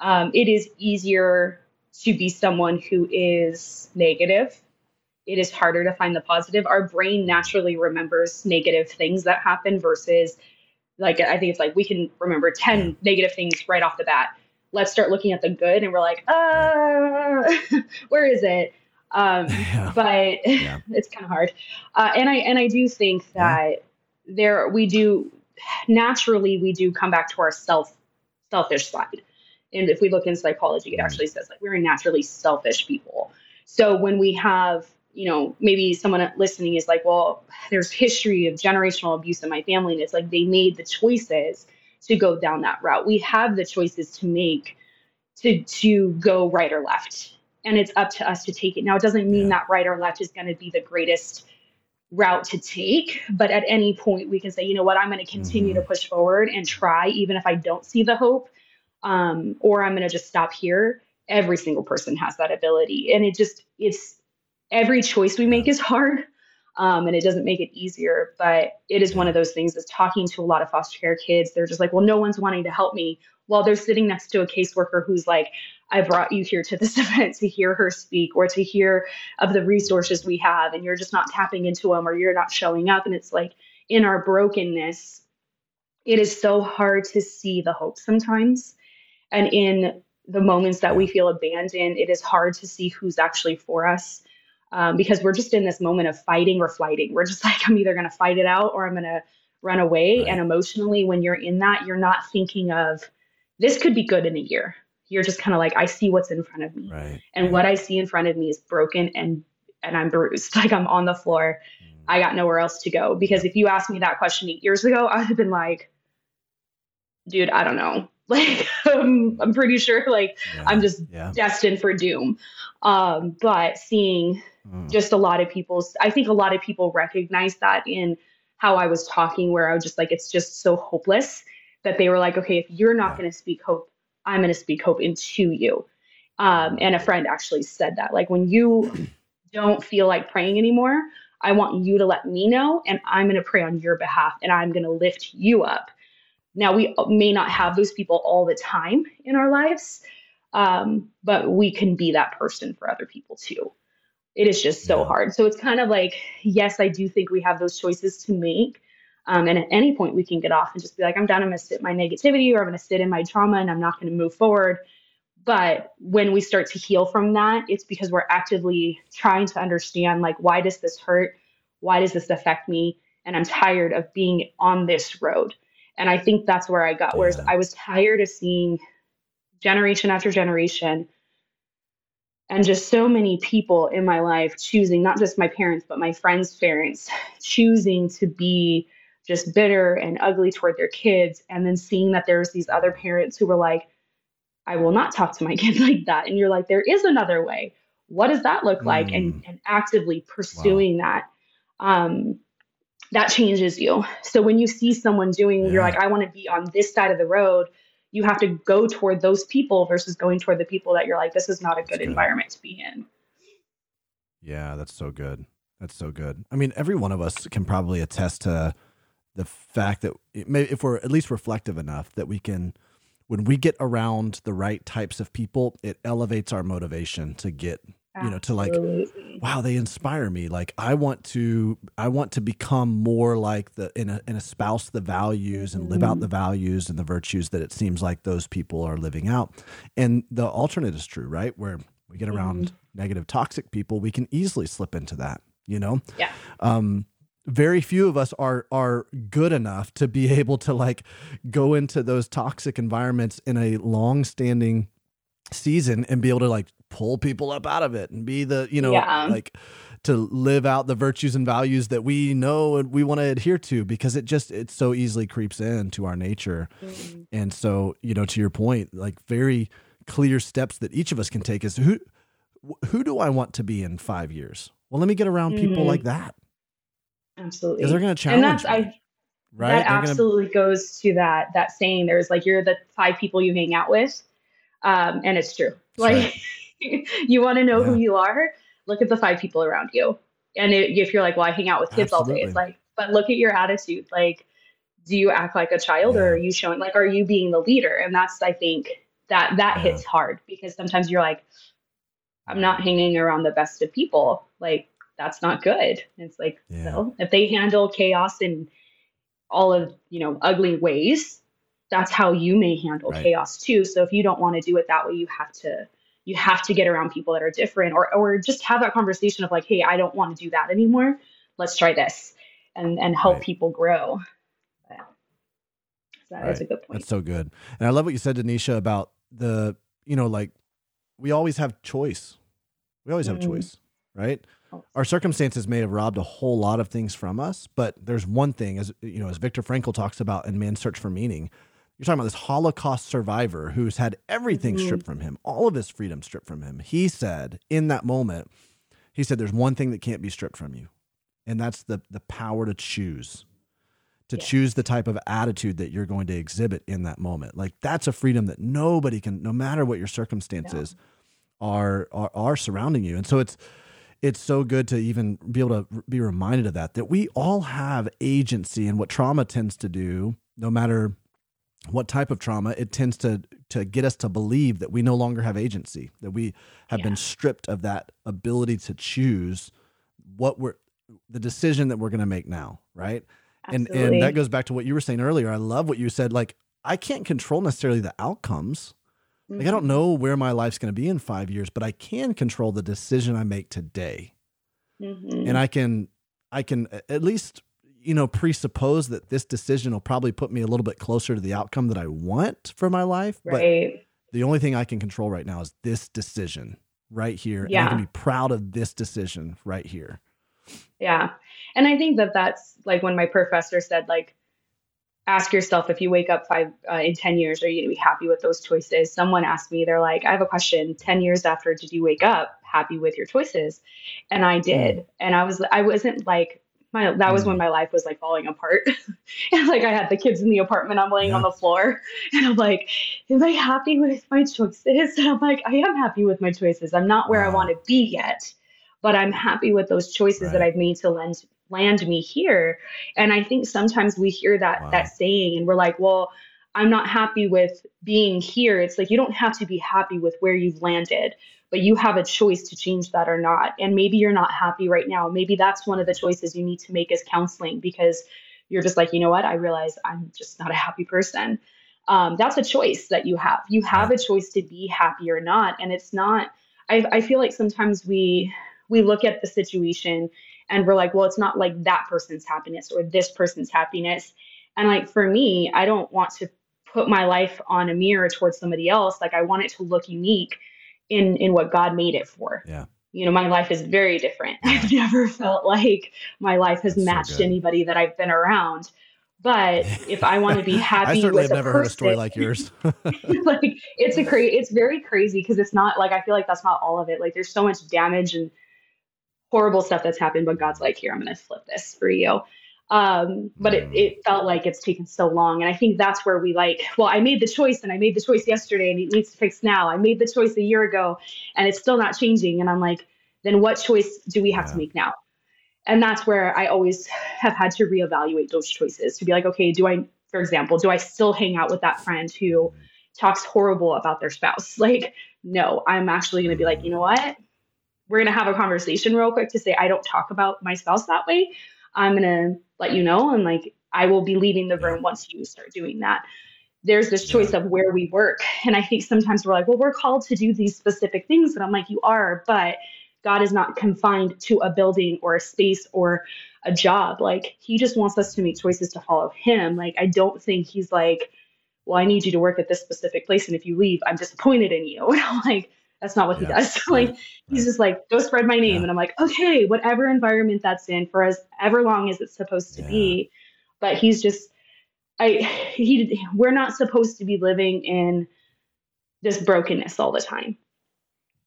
um, it is easier to be someone who is negative it is harder to find the positive. Our brain naturally remembers negative things that happen versus like I think it's like we can remember 10 negative things right off the bat. Let's start looking at the good and we're like, uh, where is it? Um, yeah. but yeah. it's kind of hard. Uh, and I, and I do think that yeah. there, we do naturally, we do come back to our self selfish side. And if we look in psychology, it actually says like we're naturally selfish people. So when we have you know, maybe someone listening is like, well, there's history of generational abuse in my family. And it's like they made the choices to go down that route. We have the choices to make to to go right or left. And it's up to us to take it. Now it doesn't mean yeah. that right or left is going to be the greatest route to take, but at any point we can say, you know what, I'm going to continue mm-hmm. to push forward and try, even if I don't see the hope, um, or I'm going to just stop here. Every single person has that ability, and it just it's every choice we make is hard um, and it doesn't make it easier but it is one of those things that's talking to a lot of foster care kids. They're just like well no one's wanting to help me while they're sitting next to a caseworker who's like i brought you here to this event to hear her speak or to hear of the resources we have and you're just not tapping into them or you're not showing up and it's like in our brokenness it is so hard to see the hope sometimes and in the moments that we feel abandoned it is hard to see who's actually for us um, because we're just in this moment of fighting or flighting. We're just like, I'm either going to fight it out or I'm going to run away. Right. And emotionally, when you're in that, you're not thinking of this could be good in a year. You're just kind of like, I see what's in front of me. Right. And what I see in front of me is broken and and I'm bruised. Like I'm on the floor. Mm. I got nowhere else to go. Because if you asked me that question eight years ago, I would have been like, dude, I don't know. Like um, I'm pretty sure like yeah. I'm just yeah. destined for doom. Um, but seeing mm. just a lot of people, I think a lot of people recognize that in how I was talking where I was just like it's just so hopeless that they were like, okay, if you're not yeah. going to speak hope, I'm going to speak hope into you. Um, and a friend actually said that like when you don't feel like praying anymore, I want you to let me know and I'm going to pray on your behalf and I'm going to lift you up now, we may not have those people all the time in our lives, um, but we can be that person for other people too. It is just so yeah. hard. So it's kind of like, yes, I do think we have those choices to make. Um, and at any point, we can get off and just be like, I'm done. I'm going to sit my negativity or I'm going to sit in my trauma and I'm not going to move forward. But when we start to heal from that, it's because we're actively trying to understand, like, why does this hurt? Why does this affect me? And I'm tired of being on this road. And I think that's where I got, yeah. whereas I was tired of seeing generation after generation and just so many people in my life choosing not just my parents but my friends parents choosing to be just bitter and ugly toward their kids and then seeing that there's these other parents who were like i will not talk to my kids like that and you're like there is another way what does that look like mm. and, and actively pursuing wow. that um, that changes you so when you see someone doing yeah. you're like i want to be on this side of the road you have to go toward those people versus going toward the people that you're like, this is not a good, good, environment to be in. Yeah, that's so good. That's so good. I mean, every one of us can probably attest to the fact that may, if we're at least reflective enough that we can, when we get around the right types of people, it elevates our motivation to get you know to like wow they inspire me. Like i want to i want to become more like the in a, in espouse the values and live out the mm-hmm. values and the virtues that it seems like those people are living out. And the alternate is true right? Where we get around mm-hmm. negative toxic people we can easily slip into that you know? Yeah. Um very few of us are are good enough to be able to like go into those toxic environments in a long standing season and be able to like pull people up out of it and be the you know yeah. like to live out the virtues and values that we know and we want to adhere to because it just it so easily creeps into our nature mm-hmm. and so you know to your point like very clear steps that each of us can take is who who do i want to be in five years well let me get around mm-hmm. people like that absolutely because they're going to challenge and that's me, i right that they're absolutely gonna... goes to that that saying there's like you're the five people you hang out with um, and it's true. Like, right. you want to know yeah. who you are? Look at the five people around you. And it, if you're like, well, I hang out with kids Absolutely. all day, it's like, but look at your attitude. Like, do you act like a child yeah. or are you showing, like, are you being the leader? And that's, I think, that that yeah. hits hard because sometimes you're like, I'm not hanging around the best of people. Like, that's not good. And it's like, yeah. if they handle chaos in all of, you know, ugly ways, that's how you may handle right. chaos too. So if you don't want to do it that way, you have to you have to get around people that are different or or just have that conversation of like, hey, I don't want to do that anymore. Let's try this and and help right. people grow. Yeah. So that right. is a good point. That's so good. And I love what you said, Danisha, about the, you know, like we always have choice. We always have mm-hmm. choice, right? Our circumstances may have robbed a whole lot of things from us, but there's one thing, as you know, as Viktor Frankl talks about in Man's Search for Meaning, you're talking about this Holocaust survivor who's had everything mm-hmm. stripped from him, all of his freedom stripped from him. He said in that moment, he said, There's one thing that can't be stripped from you, and that's the, the power to choose, to yeah. choose the type of attitude that you're going to exhibit in that moment. Like that's a freedom that nobody can, no matter what your circumstances yeah. are, are, are surrounding you. And so it's, it's so good to even be able to be reminded of that, that we all have agency and what trauma tends to do, no matter what type of trauma it tends to to get us to believe that we no longer have agency that we have yeah. been stripped of that ability to choose what we're the decision that we're going to make now right Absolutely. and and that goes back to what you were saying earlier i love what you said like i can't control necessarily the outcomes mm-hmm. like i don't mm-hmm. know where my life's going to be in 5 years but i can control the decision i make today mm-hmm. and i can i can at least you know, presuppose that this decision will probably put me a little bit closer to the outcome that I want for my life. Right. But the only thing I can control right now is this decision right here. Yeah. And I can be proud of this decision right here. Yeah. And I think that that's like when my professor said, like, ask yourself if you wake up five uh, in 10 years, are you going to be happy with those choices? Someone asked me, they're like, I have a question 10 years after, did you wake up happy with your choices? And I did. Mm. And I was, I wasn't like, my that was when mm. my life was like falling apart. and like I had the kids in the apartment, I'm laying yeah. on the floor, and I'm like, am I happy with my choices? And I'm like, I am happy with my choices. I'm not where wow. I want to be yet, but I'm happy with those choices right. that I've made to land land me here. And I think sometimes we hear that wow. that saying and we're like, well, I'm not happy with being here. It's like you don't have to be happy with where you've landed, but you have a choice to change that or not. And maybe you're not happy right now. Maybe that's one of the choices you need to make as counseling because you're just like, you know what? I realize I'm just not a happy person. Um, that's a choice that you have. You have a choice to be happy or not. And it's not, I, I feel like sometimes we, we look at the situation and we're like, well, it's not like that person's happiness or this person's happiness. And like for me, I don't want to put my life on a mirror towards somebody else. Like I want it to look unique in in what God made it for. Yeah. You know, my life is very different. I've never felt like my life has That's matched so anybody that I've been around. But if I want to be happy, I certainly have never person, heard a story like yours. like it's a crazy, it's very crazy because it's not like I feel like that's not all of it. Like there's so much damage and horrible stuff that's happened, but God's like, here, I'm going to flip this for you. Um, but it, mm. it felt like it's taken so long. And I think that's where we like, well, I made the choice and I made the choice yesterday and it needs to fix now. I made the choice a year ago and it's still not changing. And I'm like, then what choice do we have yeah. to make now? And that's where I always have had to reevaluate those choices to be like, okay, do I, for example, do I still hang out with that friend who talks horrible about their spouse? Like, no, I'm actually going to be like, you know what? We're going to have a conversation real quick to say, I don't talk about my spouse that way. I'm going to let you know. And like, I will be leaving the room once you start doing that. There's this choice of where we work. And I think sometimes we're like, well, we're called to do these specific things. And I'm like, you are, but God is not confined to a building or a space or a job. Like, He just wants us to make choices to follow Him. Like, I don't think He's like, well, I need you to work at this specific place. And if you leave, I'm disappointed in you. And I'm like, that's not what yeah. he does. like he's just like, go spread my name. Yeah. And I'm like, okay, whatever environment that's in for as ever long as it's supposed to be. But he's just I he we're not supposed to be living in this brokenness all the time.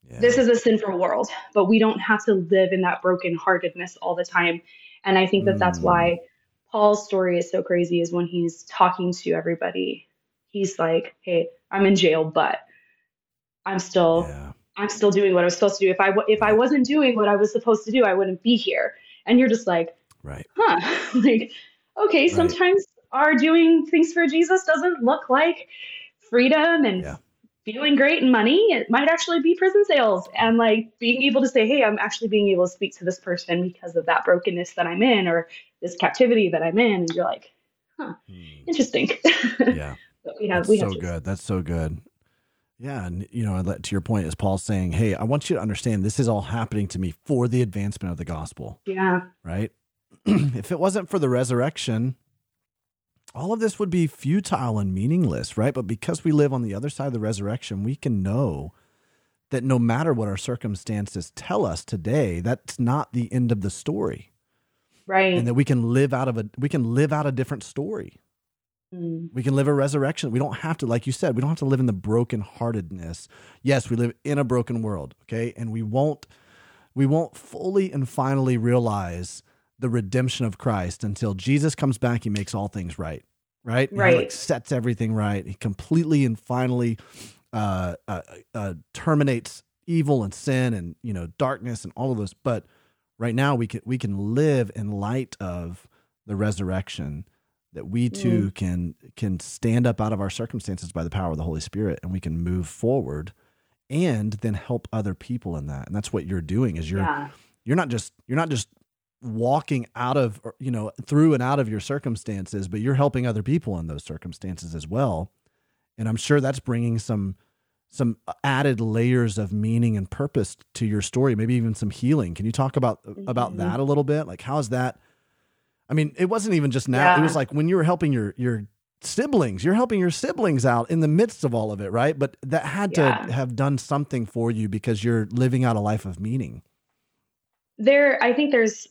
This is a sinful world, but we don't have to live in that brokenheartedness all the time. And I think that mm. that's why mm. Paul's story is so crazy is when he's talking to everybody. He's like, "Hey, I'm in jail, but I'm still yeah. I'm still doing what I was supposed to do. If I if I wasn't doing what I was supposed to do, I wouldn't be here. And you're just like, right, huh? like, okay, right. sometimes our doing things for Jesus doesn't look like freedom and yeah. feeling great and money. It might actually be prison sales and like being able to say, hey, I'm actually being able to speak to this person because of that brokenness that I'm in or this captivity that I'm in. And you're like, huh, hmm. interesting. Yeah. we have, That's we have so good. That's so good. Yeah, and you know, to your point, is Paul saying, "Hey, I want you to understand this is all happening to me for the advancement of the gospel." Yeah. Right. if it wasn't for the resurrection, all of this would be futile and meaningless, right? But because we live on the other side of the resurrection, we can know that no matter what our circumstances tell us today, that's not the end of the story. Right. And that we can live out of a we can live out a different story. Mm. We can live a resurrection. We don't have to, like you said, we don't have to live in the brokenheartedness. Yes, we live in a broken world, okay? And we won't we won't fully and finally realize the redemption of Christ until Jesus comes back, he makes all things right. Right? Right. He like sets everything right. He completely and finally uh, uh, uh, terminates evil and sin and you know darkness and all of this. But right now we can we can live in light of the resurrection that we too mm. can can stand up out of our circumstances by the power of the Holy Spirit and we can move forward and then help other people in that. And that's what you're doing is you're yeah. you're not just you're not just walking out of you know through and out of your circumstances, but you're helping other people in those circumstances as well. And I'm sure that's bringing some some added layers of meaning and purpose to your story, maybe even some healing. Can you talk about mm-hmm. about that a little bit? Like how is that I mean, it wasn't even just now. Yeah. It was like when you were helping your your siblings, you're helping your siblings out in the midst of all of it, right? But that had yeah. to have done something for you because you're living out a life of meaning. There, I think there's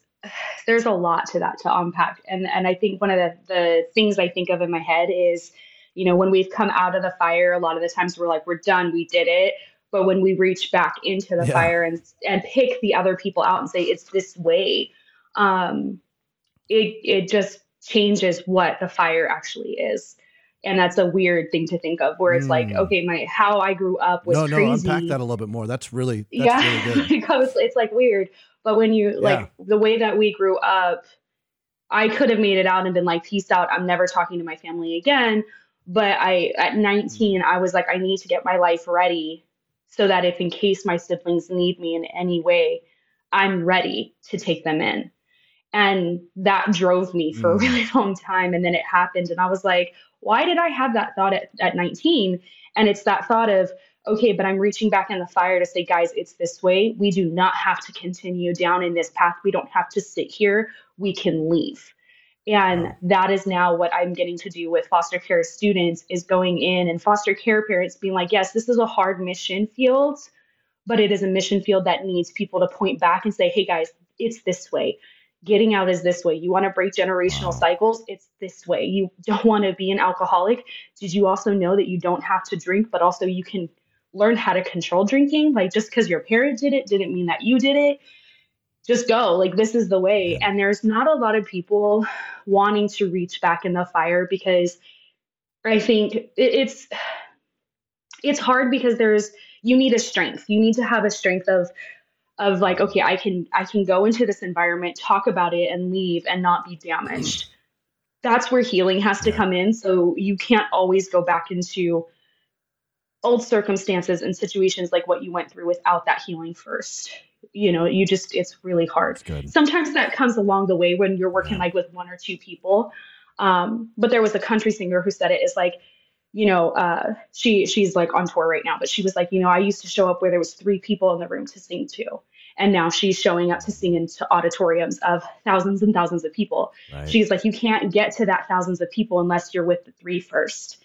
there's a lot to that to unpack, and and I think one of the the things I think of in my head is, you know, when we've come out of the fire, a lot of the times we're like, we're done, we did it. But when we reach back into the yeah. fire and and pick the other people out and say it's this way, um, it it just changes what the fire actually is and that's a weird thing to think of where it's mm. like hmm. okay my how i grew up was no no crazy. unpack that a little bit more that's really that's yeah really because it's like weird but when you like yeah. the way that we grew up i could have made it out and been like peace out i'm never talking to my family again But I, at 19, I was like, I need to get my life ready so that if in case my siblings need me in any way, I'm ready to take them in. And that drove me for mm. a really long time. And then it happened. And I was like, why did I have that thought at, at 19? And it's that thought of, okay, but I'm reaching back in the fire to say, guys, it's this way. We do not have to continue down in this path. We don't have to sit here. We can leave. And that is now what I'm getting to do with foster care students is going in and foster care parents being like, yes, this is a hard mission field, but it is a mission field that needs people to point back and say, hey guys, it's this way. Getting out is this way. You want to break generational cycles? It's this way. You don't want to be an alcoholic. Did you also know that you don't have to drink, but also you can learn how to control drinking? Like just because your parent did it didn't mean that you did it just go like this is the way and there's not a lot of people wanting to reach back in the fire because i think it's it's hard because there's you need a strength you need to have a strength of of like okay i can i can go into this environment talk about it and leave and not be damaged. That's where healing has to come in. So you can't always go back into old circumstances and situations like what you went through without that healing first. You know you just it's really hard. Sometimes that comes along the way when you're working yeah. like with one or two people. Um, but there was a country singer who said it is like you know uh, she she's like on tour right now but she was like you know i used to show up where there was three people in the room to sing to and now she's showing up to sing into auditoriums of thousands and thousands of people right. she's like you can't get to that thousands of people unless you're with the three first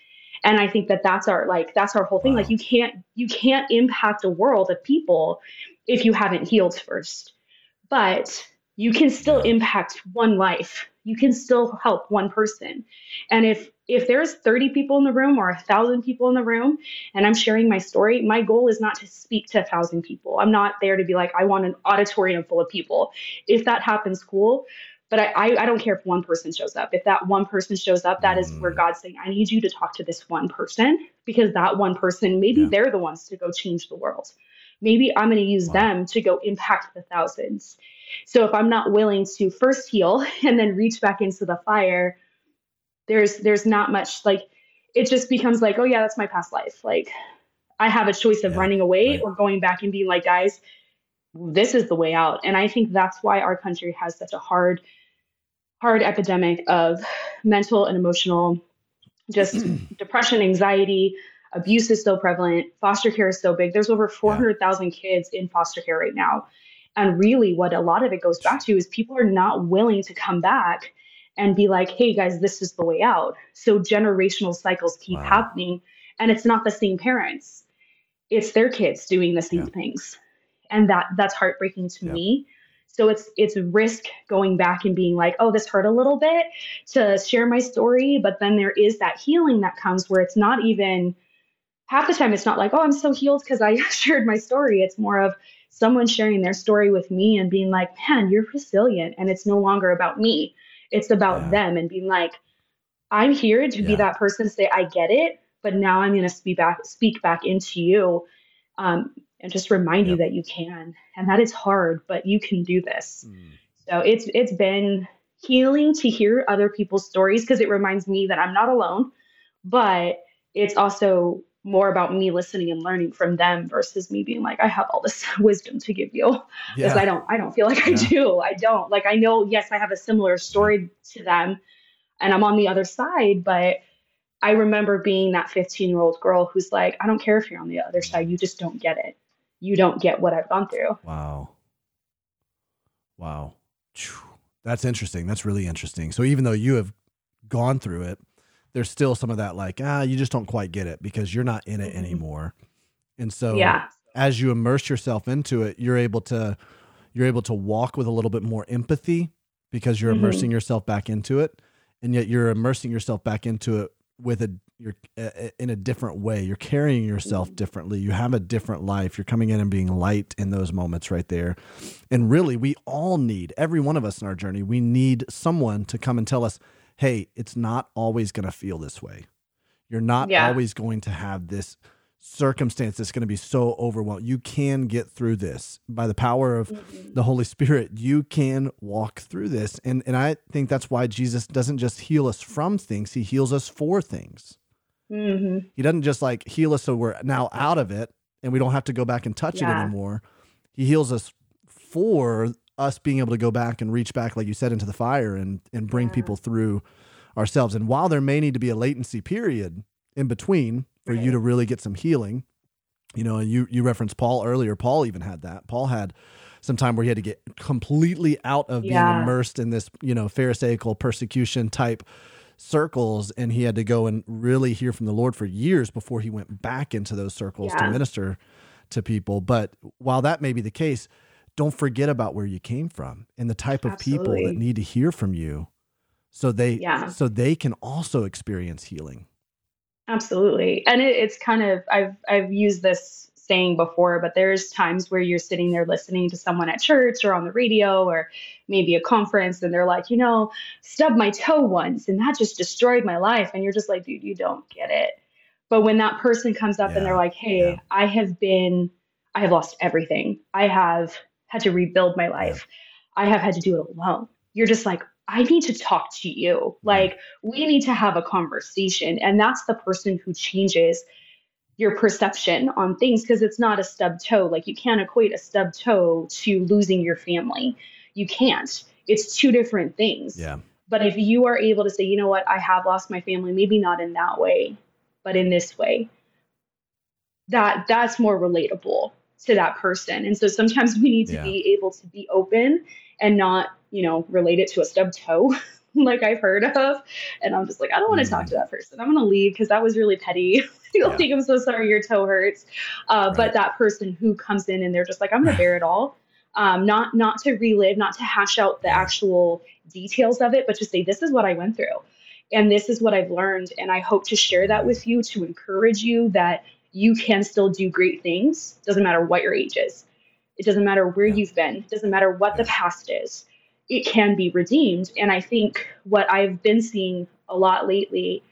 and i think that that's our like that's our whole thing wow. like you can't you can't impact a world of people if you haven't healed first. But you can still impact one life. You can still help one person. And if if there's 30 people in the room or a thousand people in the room and I'm sharing my story, my goal is not to speak to a thousand people. I'm not there to be like, I want an auditorium full of people. If that happens, cool. But I, I, I don't care if one person shows up. If that one person shows up, that is where mm. God's saying, I need you to talk to this one person because that one person, maybe yeah. they're the ones to go change the world maybe I'm going to use wow. them to go impact the thousands. So if I'm not willing to first heal and then reach back into the fire, there's there's not much like it just becomes like, oh yeah, that's my past life. Like I have a choice of yeah, running away right. or going back and being like, guys, this is the way out. And I think that's why our country has such a hard hard epidemic of mental and emotional just depression, anxiety, abuse is so prevalent, foster care is so big. There's over 400,000 yeah. kids in foster care right now. And really, what a lot of it goes back to is people are not willing to come back and be like, hey guys, this is the way out. So generational cycles keep wow. happening. And it's not the same parents, it's their kids doing the same yeah. things. And that that's heartbreaking to yeah. me. So it's it's risk going back and being like, oh, this hurt a little bit to share my story, but then there is that healing that comes where it's not even half the time it's not like, oh, I'm so healed because I shared my story. It's more of someone sharing their story with me and being like, man, you're resilient. And it's no longer about me, it's about yeah. them and being like, I'm here to yeah. be that person say, I get it, but now I'm going to speak back, speak back into you. Um, and just remind yep. you that you can. And that is hard, but you can do this. Mm. So it's it's been healing to hear other people's stories because it reminds me that I'm not alone, but it's also more about me listening and learning from them versus me being like i have all this wisdom to give you. Because yeah. i don't i don't feel like yeah. i do. I don't. Like i know yes i have a similar story to them and i'm on the other side but i remember being that 15 year old girl who's like i don't care if you're on the other side. You just don't get it. You don't get what i've gone through. Wow. Wow. That's interesting. That's really interesting. So even though you have gone through it there's still some of that like ah you just don't quite get it because you're not in it mm-hmm. anymore and so yeah. as you immerse yourself into it you're able to you're able to walk with a little bit more empathy because you're mm-hmm. immersing yourself back into it and yet you're immersing yourself back into it with a you're uh, in a different way you're carrying yourself mm-hmm. differently you have a different life you're coming in and being light in those moments right there and really we all need every one of us in our journey we need someone to come and tell us hey, it's not always going to feel this way. You're not yeah. always going to have this circumstance that's going to be so overwhelming. You can get through this by the power of mm-hmm. the Holy Spirit. You can walk through this. And and I think that's why Jesus doesn't just heal us from things, he heals us for things. Mm-hmm. He doesn't just like heal us so we're now out of it and we don't have to go back and touch yeah. it anymore. He heals us for us being able to go back and reach back, like you said, into the fire and and bring yeah. people through ourselves. And while there may need to be a latency period in between for right. you to really get some healing, you know, and you you referenced Paul earlier. Paul even had that. Paul had some time where he had to get completely out of being yeah. immersed in this, you know, Pharisaical persecution type circles and he had to go and really hear from the Lord for years before he went back into those circles yeah. to minister to people. But while that may be the case, don't forget about where you came from and the type of Absolutely. people that need to hear from you so they yeah. so they can also experience healing. Absolutely. And it, it's kind of I've I've used this saying before, but there's times where you're sitting there listening to someone at church or on the radio or maybe a conference and they're like, you know, stubbed my toe once and that just destroyed my life. And you're just like, dude, you don't get it. But when that person comes up yeah, and they're like, hey, yeah. I have been, I have lost everything. I have had to rebuild my life. I have had to do it alone. You're just like, I need to talk to you. Like, we need to have a conversation. And that's the person who changes your perception on things because it's not a stub toe. Like you can't equate a stub toe to losing your family. You can't. It's two different things. Yeah. But if you are able to say, you know what, I have lost my family, maybe not in that way, but in this way, that that's more relatable to that person. And so sometimes we need to yeah. be able to be open and not, you know, relate it to a stub toe like I've heard of. And I'm just like, I don't want to mm. talk to that person. I'm going to leave because that was really petty. yeah. like, I'm so sorry your toe hurts. Uh, right. But that person who comes in and they're just like, I'm going to bear it all. Um, not not to relive, not to hash out the actual details of it, but to say this is what I went through, and this is what I've learned, and I hope to share that with you to encourage you that you can still do great things. Doesn't matter what your age is, it doesn't matter where yeah. you've been, it doesn't matter what the past is. It can be redeemed, and I think what I've been seeing a lot lately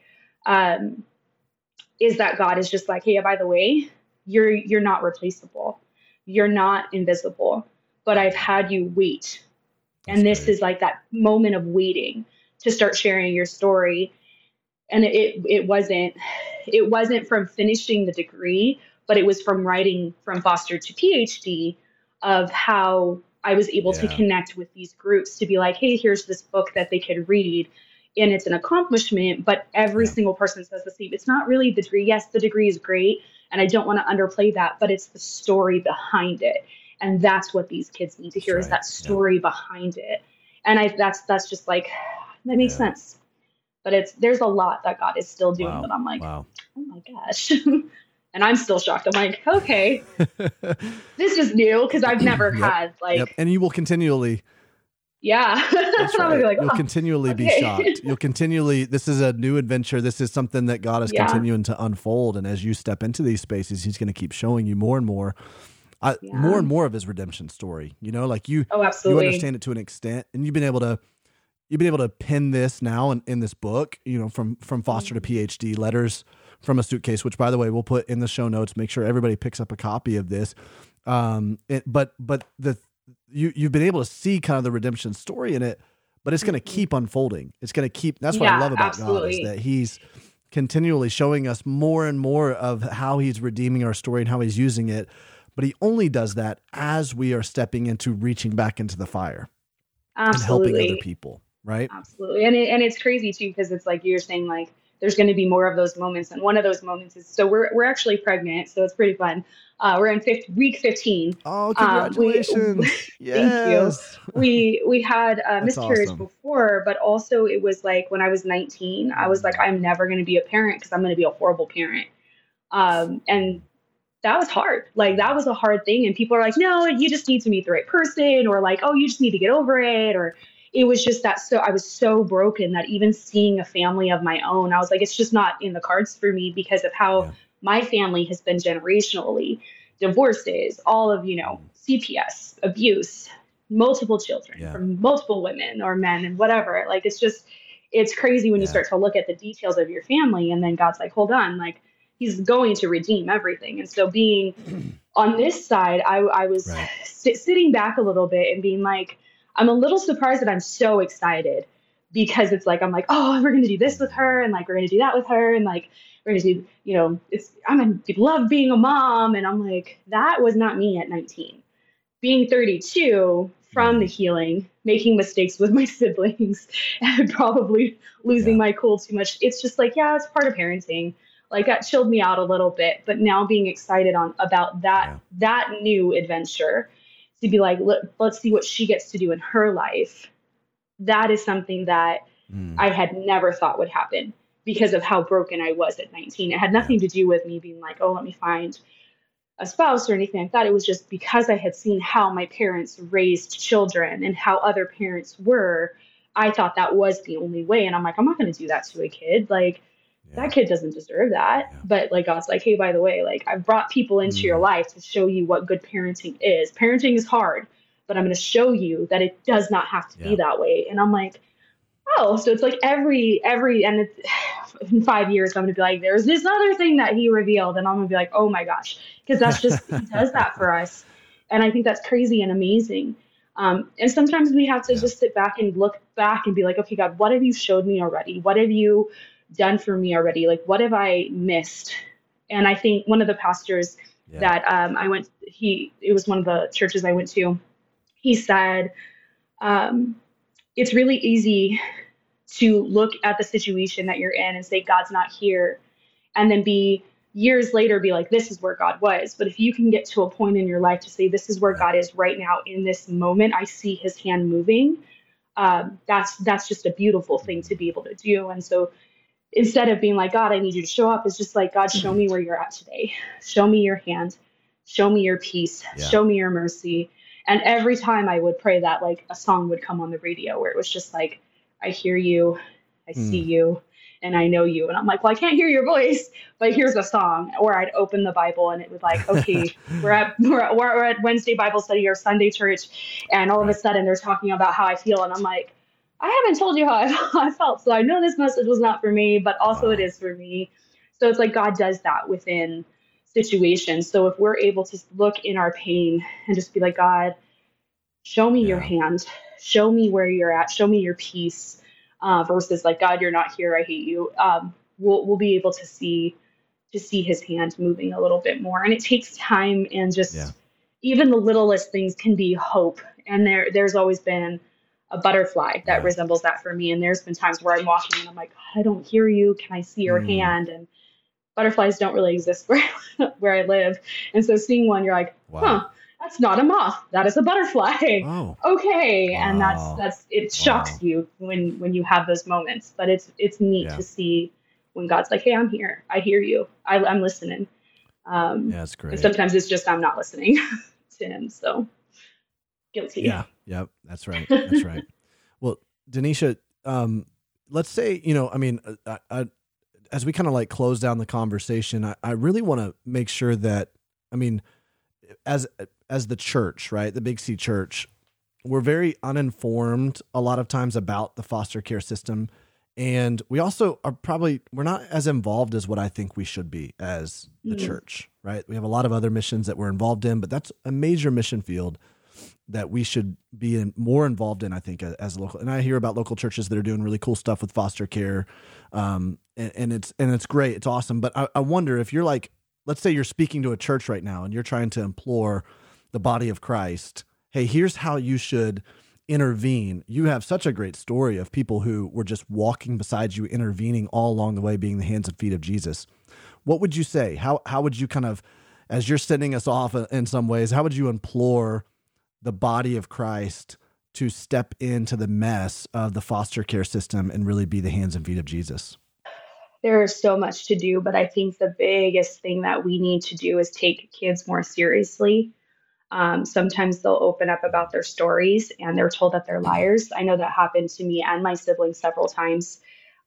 um, is that God is just like, hey, by the way, you're you're not replaceable. You're not invisible, but I've had you wait. That's and this great. is like that moment of waiting to start sharing your story. And it it wasn't it wasn't from finishing the degree, but it was from writing from foster to PhD of how I was able yeah. to connect with these groups to be like, hey, here's this book that they could read and it's an accomplishment, but every yeah. single person says the same. It's not really the degree. Yes, the degree is great, and I don't want to underplay that, but it's the story behind it. And that's what these kids need to hear that's is right. that story yeah. behind it. And I that's that's just like that makes sense. But it's there's a lot that God is still doing wow. that I'm like, wow. oh my gosh. and I'm still shocked. I'm like, okay, this is new because I've never yep. had like yep. and you will continually yeah. That's right. Like, You'll oh, continually okay. be shocked. You'll continually, this is a new adventure. This is something that God is yeah. continuing to unfold. And as you step into these spaces, He's going to keep showing you more and more. Yeah. More and more of his redemption story, you know, like you, oh, absolutely. you understand it to an extent, and you've been able to, you've been able to pin this now in, in this book, you know, from from foster to mm-hmm. PhD, letters from a suitcase, which by the way we'll put in the show notes. Make sure everybody picks up a copy of this. Um, it, but but the you you've been able to see kind of the redemption story in it, but it's going to mm-hmm. keep unfolding. It's going to keep. That's what yeah, I love about absolutely. God is that He's continually showing us more and more of how He's redeeming our story and how He's using it. But He only does that as we are stepping into reaching back into the fire absolutely. and helping other people. Right. Absolutely, and it, and it's crazy too because it's like you're saying like there's going to be more of those moments. And one of those moments is so we're, we're actually pregnant, so it's pretty fun. Uh, we're in fifth, week 15. Oh, congratulations. Um, we, yes. Thank you. We, we had a miscarriage awesome. before, but also it was like when I was 19, I was like, I'm never going to be a parent because I'm going to be a horrible parent. Um, and that was hard. Like that was a hard thing. And people are like, no, you just need to meet the right person or like, oh, you just need to get over it or it was just that so I was so broken that even seeing a family of my own, I was like, it's just not in the cards for me because of how yeah. my family has been generationally divorces, all of, you know, mm. CPS, abuse, multiple children yeah. from multiple women or men and whatever. Like it's just it's crazy when yeah. you start to look at the details of your family and then God's like, hold on, like he's going to redeem everything. And so being on this side, I, I was right. sitting back a little bit and being like, I'm a little surprised that I'm so excited because it's like I'm like, oh, we're gonna do this with her, and like we're gonna do that with her, and like we're gonna do, you know, it's I'm gonna love being a mom, and I'm like, that was not me at 19. Being 32 from the mm-hmm. healing, making mistakes with my siblings, and probably losing yeah. my cool too much. It's just like, yeah, it's part of parenting. Like that chilled me out a little bit, but now being excited on about that yeah. that new adventure to be like, let, let's see what she gets to do in her life that is something that mm. I had never thought would happen because of how broken I was at 19. It had nothing to do with me being like, oh, let me find a spouse or anything like that. It was just because I had seen how my parents raised children and how other parents were. I thought that was the only way. And I'm like, I'm not going to do that to a kid. Like, yeah. that kid doesn't deserve that. Yeah. But like God's like, hey, by the way, like I've brought people into mm. your life to show you what good parenting is. Parenting is hard but I'm going to show you that it does not have to yeah. be that way. And I'm like, oh, so it's like every every and it's, in five years I'm going to be like, there's this other thing that he revealed, and I'm going to be like, oh my gosh, because that's just he does that for us, and I think that's crazy and amazing. Um, and sometimes we have to just sit back and look back and be like, okay, God, what have you showed me already? What have you done for me already? Like, what have I missed? And I think one of the pastors yeah. that um, I went, he, it was one of the churches I went to he said, um, it's really easy to look at the situation that you're in and say, God's not here, and then be years later be like, this is where God was. But if you can get to a point in your life to say, this is where God is right now in this moment, I see his hand moving. Um, that's that's just a beautiful thing to be able to do. And so instead of being like, God, I need you to show up, it's just like, God, show me where you're at today. Show me your hand. Show me your peace. Yeah. Show me your mercy. And every time I would pray that, like a song would come on the radio where it was just like, I hear you, I mm. see you, and I know you. And I'm like, well, I can't hear your voice, but here's a song. Or I'd open the Bible and it would like, okay, we're at we're at, we're at Wednesday Bible study or Sunday church, and all of a sudden they're talking about how I feel, and I'm like, I haven't told you how I, felt, so I know this message was not for me, but also it is for me. So it's like God does that within situations. So if we're able to look in our pain and just be like, God, show me yeah. your hand, show me where you're at, show me your peace, uh, versus like, God, you're not here, I hate you. Um, we'll we'll be able to see to see His hand moving a little bit more, and it takes time and just yeah. even the littlest things can be hope. And there there's always been a butterfly that resembles that for me. And there's been times where I'm walking and I'm like, I don't hear you. Can I see your mm. hand? And butterflies don't really exist where where I live. And so seeing one, you're like, wow. huh, that's not a moth. That is a butterfly. Oh. Okay. Wow. And that's that's it shocks wow. you when when you have those moments. But it's it's neat yeah. to see when God's like, hey, I'm here. I hear you. I, am listening. Um, yeah, that's great. And sometimes it's just I'm not listening to him. So guilty. Yeah. Yep. That's right. That's right. Well, Danisha, um, let's say you know, I mean, uh, I, I, as we kind of like close down the conversation, I, I really want to make sure that, I mean, as as the church, right, the Big C Church, we're very uninformed a lot of times about the foster care system, and we also are probably we're not as involved as what I think we should be as the mm-hmm. church, right? We have a lot of other missions that we're involved in, but that's a major mission field that we should be in, more involved in. I think as, as local, and I hear about local churches that are doing really cool stuff with foster care, um, and, and, it's and it's great, it's awesome. But I, I wonder if you're like, let's say you're speaking to a church right now, and you're trying to implore the body of Christ, hey, here's how you should intervene. You have such a great story of people who were just walking beside you, intervening all along the way, being the hands and feet of Jesus. What would you say? How how would you kind of, as you're sending us off in some ways, how would you implore the body of Christ to step into the mess of the foster care system and really be the hands and feet of Jesus? There is so much to do, but I think the biggest thing that we need to do is take kids more seriously. Um, sometimes they'll open up about their stories and they're told that they're liars. I know that happened to me and my siblings several times.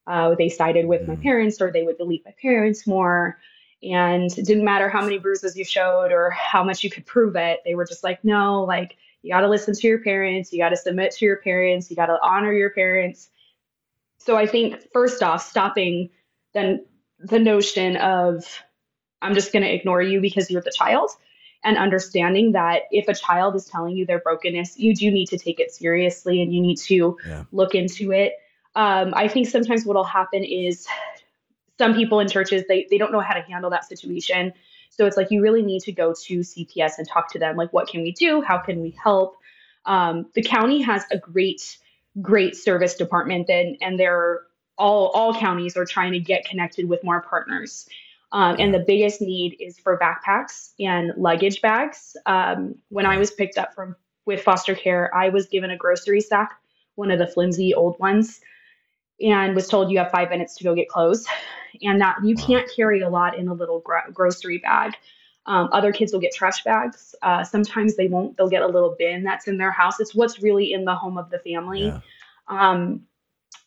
Uh, they sided with my parents or they would believe my parents more. And it didn't matter how many bruises you showed or how much you could prove it. They were just like, no, like, you got to listen to your parents. You got to submit to your parents. You got to honor your parents. So I think, first off, stopping then the notion of, I'm just going to ignore you because you're the child and understanding that if a child is telling you their brokenness, you do need to take it seriously and you need to yeah. look into it. Um, I think sometimes what will happen is some people in churches they they don't know how to handle that situation. So it's like you really need to go to CPS and talk to them. Like, what can we do? How can we help? Um, the county has a great, great service department, and and they're all all counties are trying to get connected with more partners. Um, and the biggest need is for backpacks and luggage bags. Um, when I was picked up from with foster care, I was given a grocery sack, one of the flimsy old ones, and was told you have five minutes to go get clothes, and that you can't carry a lot in a little gro- grocery bag. Um, other kids will get trash bags. Uh, sometimes they won't. They'll get a little bin that's in their house. It's what's really in the home of the family. Yeah. Um,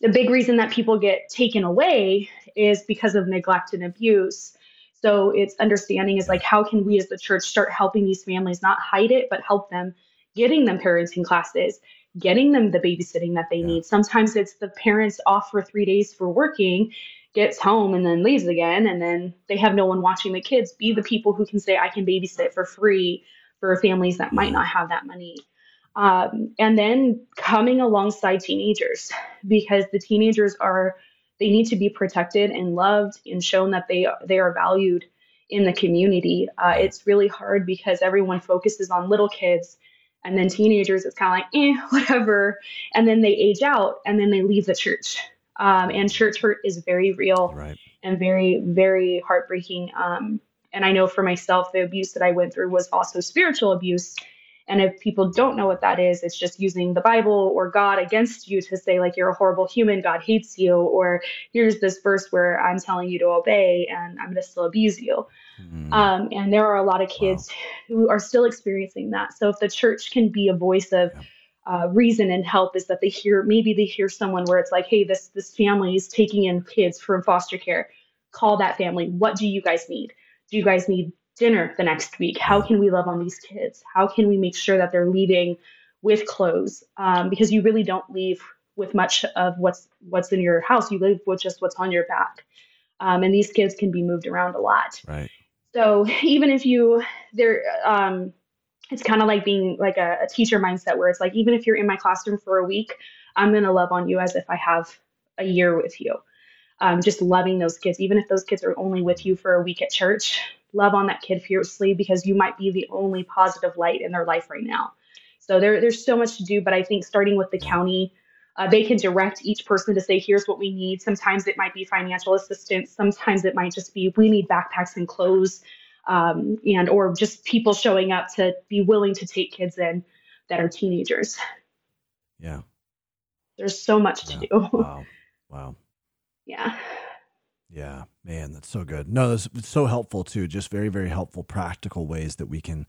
the big reason that people get taken away is because of neglect and abuse. So it's understanding is like how can we as the church start helping these families not hide it but help them getting them parenting classes, getting them the babysitting that they yeah. need. Sometimes it's the parents off for 3 days for working gets home and then leaves again and then they have no one watching the kids be the people who can say i can babysit for free for families that might not have that money um, and then coming alongside teenagers because the teenagers are they need to be protected and loved and shown that they they are valued in the community. Uh, it's really hard because everyone focuses on little kids, and then teenagers it's kind of like eh whatever, and then they age out and then they leave the church. Um, and church hurt is very real right. and very very heartbreaking. Um, and I know for myself, the abuse that I went through was also spiritual abuse and if people don't know what that is, it's just using the Bible or God against you to say, like, you're a horrible human, God hates you, or here's this verse where I'm telling you to obey and I'm going to still abuse you. Mm. Um, and there are a lot of kids wow. who are still experiencing that. So if the church can be a voice of, yeah. Uh, reason and help is that they hear maybe they hear someone where it's like hey this this family is taking in kids from foster care call that family what do you guys need do you guys need dinner the next week? How can we love on these kids? How can we make sure that they're leaving with clothes? Um, because you really don't leave with much of what's what's in your house. You live with just what's on your back. Um, and these kids can be moved around a lot. Right. So even if you there, um, it's kind of like being like a, a teacher mindset where it's like even if you're in my classroom for a week, I'm gonna love on you as if I have a year with you. Um, just loving those kids, even if those kids are only with you for a week at church, love on that kid fiercely because you might be the only positive light in their life right now. So there, there's so much to do, but I think starting with the county, uh, they can direct each person to say, here's what we need. Sometimes it might be financial assistance. Sometimes it might just be, we need backpacks and clothes, um, and or just people showing up to be willing to take kids in that are teenagers. Yeah. There's so much yeah. to do. Wow. Wow. yeah. Yeah, man, that's so good. No, it's so helpful too. Just very, very helpful, practical ways that we can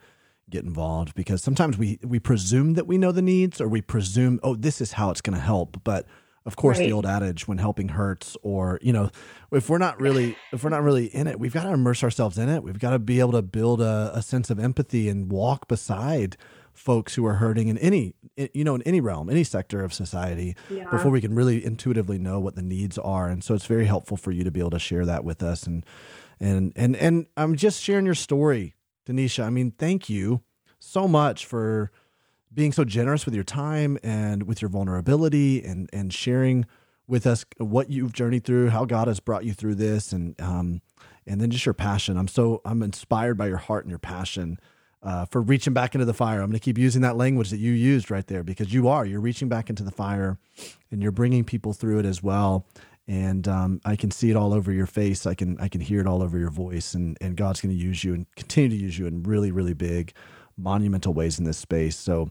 get involved because sometimes we we presume that we know the needs or we presume oh this is how it's going to help but of course right. the old adage when helping hurts or you know if we're not really if we're not really in it we've got to immerse ourselves in it we've got to be able to build a, a sense of empathy and walk beside folks who are hurting in any you know in any realm any sector of society yeah. before we can really intuitively know what the needs are. And so it's very helpful for you to be able to share that with us. And and and and I'm just sharing your story Danisha. I mean thank you so much for being so generous with your time and with your vulnerability and and sharing with us what you've journeyed through how God has brought you through this and um and then just your passion. I'm so I'm inspired by your heart and your passion uh, for reaching back into the fire. I'm going to keep using that language that you used right there because you are. You're reaching back into the fire and you're bringing people through it as well. And um, I can see it all over your face. I can I can hear it all over your voice. And and God's going to use you and continue to use you in really really big, monumental ways in this space. So,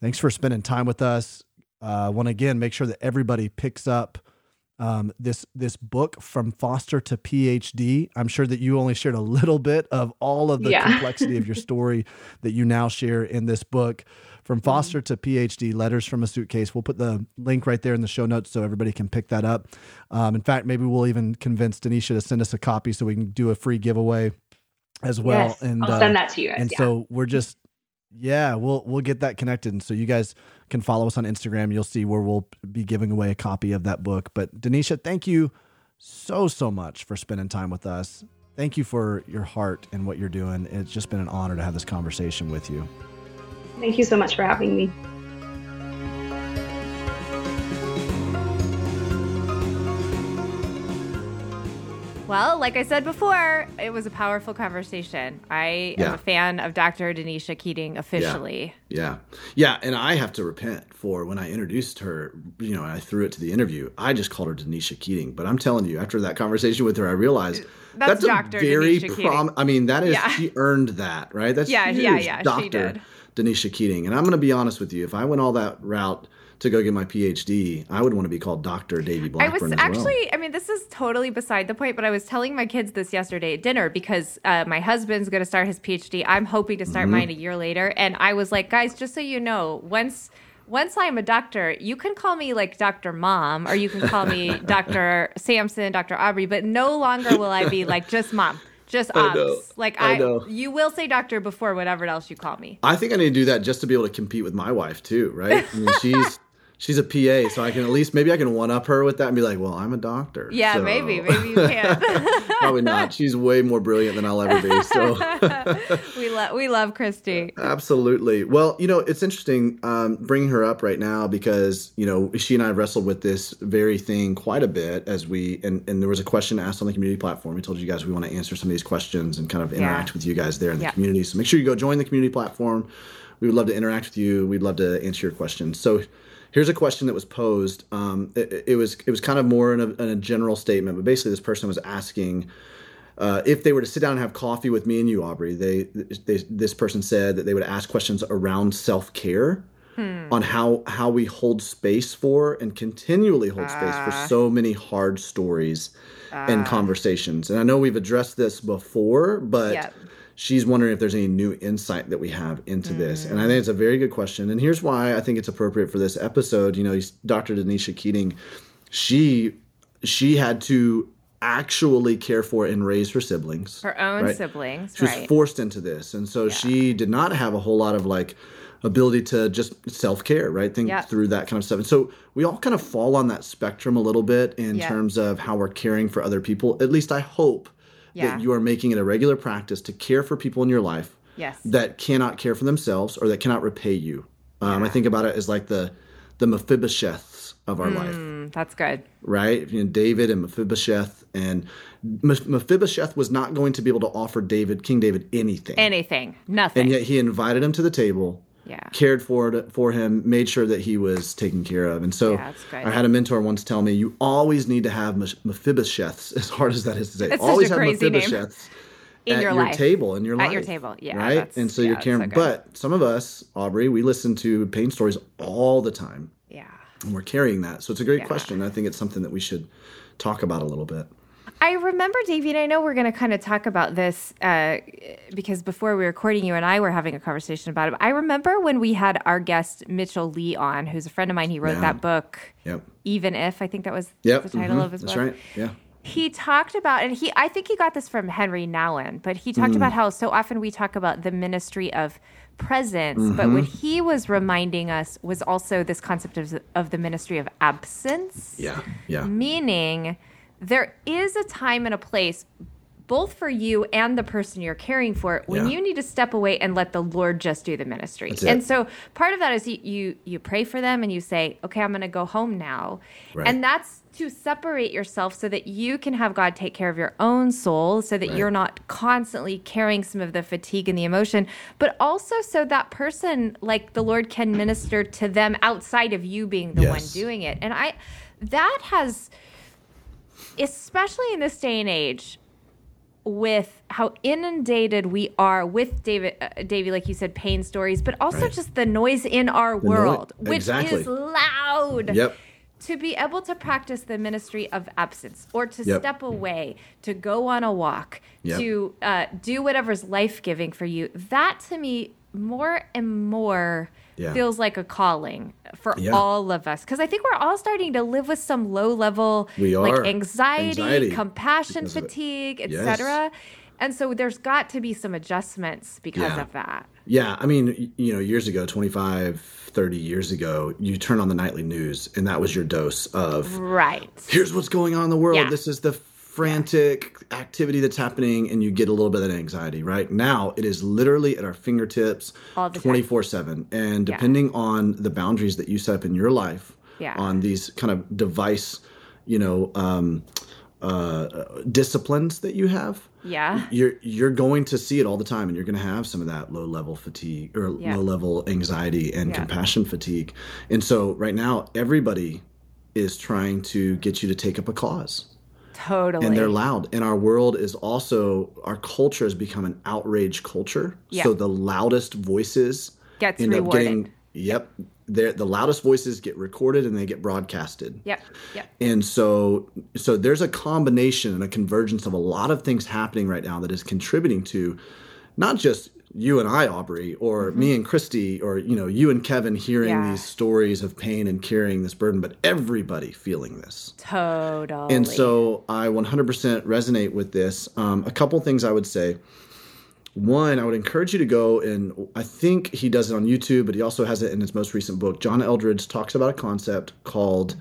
thanks for spending time with us. Uh, want again make sure that everybody picks up um, this this book from foster to PhD. I'm sure that you only shared a little bit of all of the yeah. complexity of your story that you now share in this book. From mm-hmm. foster to PhD, letters from a suitcase. We'll put the link right there in the show notes so everybody can pick that up. Um, in fact, maybe we'll even convince Danisha to send us a copy so we can do a free giveaway as well. Yes, and I'll send uh, that to you. Guys, and yeah. so we're just yeah, we'll we'll get that connected. And so you guys can follow us on Instagram. You'll see where we'll be giving away a copy of that book. But Danisha, thank you so so much for spending time with us. Thank you for your heart and what you're doing. It's just been an honor to have this conversation with you. Thank you so much for having me. Well, like I said before, it was a powerful conversation. I yeah. am a fan of Dr. Danisha Keating officially. Yeah. yeah. Yeah. And I have to repent for when I introduced her, you know, I threw it to the interview. I just called her Danisha Keating. But I'm telling you, after that conversation with her, I realized that's, that's Dr. a very prom. I mean, that is, yeah. she earned that, right? That's yeah, huge. yeah, yeah. Dr. Danisha Keating. And I'm going to be honest with you. If I went all that route, to go get my PhD, I would want to be called Dr. Davey Blackburn. I was actually, well. I mean, this is totally beside the point, but I was telling my kids this yesterday at dinner because uh, my husband's going to start his PhD. I'm hoping to start mm-hmm. mine a year later. And I was like, guys, just so you know, once once I'm a doctor, you can call me like Dr. Mom or you can call me Dr. Sampson, Dr. Aubrey, but no longer will I be like just mom. Just obs. Like I, I you will say doctor before whatever else you call me. I think I need to do that just to be able to compete with my wife too, right? I mean, she's she's a PA, so I can at least maybe I can one up her with that and be like, well, I'm a doctor. Yeah, so. maybe, maybe you can. Probably not. She's way more brilliant than I'll ever be. So we love we love Christy. Absolutely. Well, you know, it's interesting um, bringing her up right now because you know she and I wrestled with this very thing quite a bit as we and and there was a question asked on the community platform. We told you guys we want to answer some of these questions and kind of interact yeah. with you guys there in the yeah. community. So make sure you go join the community platform. We would love to interact with you. We'd love to answer your questions. So Here's a question that was posed. Um, it, it, was it was kind of more in a, in a, general statement, but basically this person was asking uh, if they were to sit down and have coffee with me and you, Aubrey. They, they this person said that they would ask questions around self care. Hmm. On how how we hold space for and continually hold uh, space for ah. so many hard stories uh, and ah. conversations. And I know we've addressed this before, but yep she's wondering if there's any new insight that we have into mm. this. And I think it's a very good question. And here's why I think it's appropriate for this episode. You know, Dr. Danisha Keating, she she had to actually care for and raise her siblings. Her own right? siblings. She was forced into this. And so yeah. she did not have a whole lot of like ability to just self care, right? Think yep. through that kind of stuff. And so we all kind of fall on that spectrum a little bit in yep. terms of how we're caring for other people. At least I hope yeah. that you are making it a regular practice to care for people in your life yes. that cannot care for themselves or that cannot repay you. Um, yeah. I think about it as like the the Mephibosheths of our mm, life. That's good. Right? You know, David and Mephibosheth. And Mephibosheth was not going to be able to offer David, King David, anything. Anything. Nothing. And yet he invited him to the table yeah. cared for for him, made sure that he was taken care of. And so yeah, I had a mentor once tell me, you always need to have Mephibosheths, as hard as that is to say. It's always have Mephibosheths in at your, your table in your life. At your table, yeah. Right? And so yeah, you're caring. So but some of us, Aubrey, we listen to pain stories all the time. Yeah. And we're carrying that. So it's a great question. I think it's something that we should talk about a little bit. I remember, Davey, and I know we're going to kind of talk about this uh, because before we were recording, you and I were having a conversation about it. I remember when we had our guest Mitchell Lee on, who's a friend of mine. He wrote yeah. that book, yep. Even If, I think that was yep. the title mm-hmm. of his That's book. That's right, yeah. He talked about, and he, I think he got this from Henri Nouwen, but he talked mm. about how so often we talk about the ministry of presence, mm-hmm. but what he was reminding us was also this concept of, of the ministry of absence. Yeah, yeah. Meaning, there is a time and a place both for you and the person you're caring for when yeah. you need to step away and let the lord just do the ministry and so part of that is you, you, you pray for them and you say okay i'm going to go home now right. and that's to separate yourself so that you can have god take care of your own soul so that right. you're not constantly carrying some of the fatigue and the emotion but also so that person like the lord can minister to them outside of you being the yes. one doing it and i that has especially in this day and age with how inundated we are with David, uh, Davey, like you said, pain stories, but also right. just the noise in our the world, no- which exactly. is loud. Yep. To be able to practice the ministry of absence, or to yep. step away, to go on a walk, yep. to uh, do whatever's life giving for you, that to me more and more yeah. feels like a calling for yeah. all of us because I think we're all starting to live with some low level like anxiety, anxiety. compassion fatigue, etc. Yes. And so there's got to be some adjustments because yeah. of that. Yeah, I mean, you know, years ago, 25, 30 years ago, you turn on the nightly news and that was your dose of Right. Here's what's going on in the world. This is the frantic activity that's happening and you get a little bit of that anxiety, right? Now it is literally at our fingertips 24 7. And depending yeah. on the boundaries that you set up in your life yeah. on these kind of device, you know, um, uh, disciplines that you have, yeah, you're you're going to see it all the time, and you're going to have some of that low level fatigue or yeah. low level anxiety and compassion fatigue. And so right now, everybody is trying to get you to take up a cause. Totally. And they're loud. And our world is also our culture has become an outrage culture. Yeah. So the loudest voices gets end rewarded. up getting yep the loudest voices get recorded and they get broadcasted. Yep. Yep. And so so there's a combination and a convergence of a lot of things happening right now that is contributing to not just you and I, Aubrey, or mm-hmm. me and Christy, or you know, you and Kevin hearing yeah. these stories of pain and carrying this burden, but everybody feeling this. Totally. And so I 100% resonate with this. Um, a couple things I would say one, I would encourage you to go and I think he does it on YouTube, but he also has it in his most recent book. John Eldredge talks about a concept called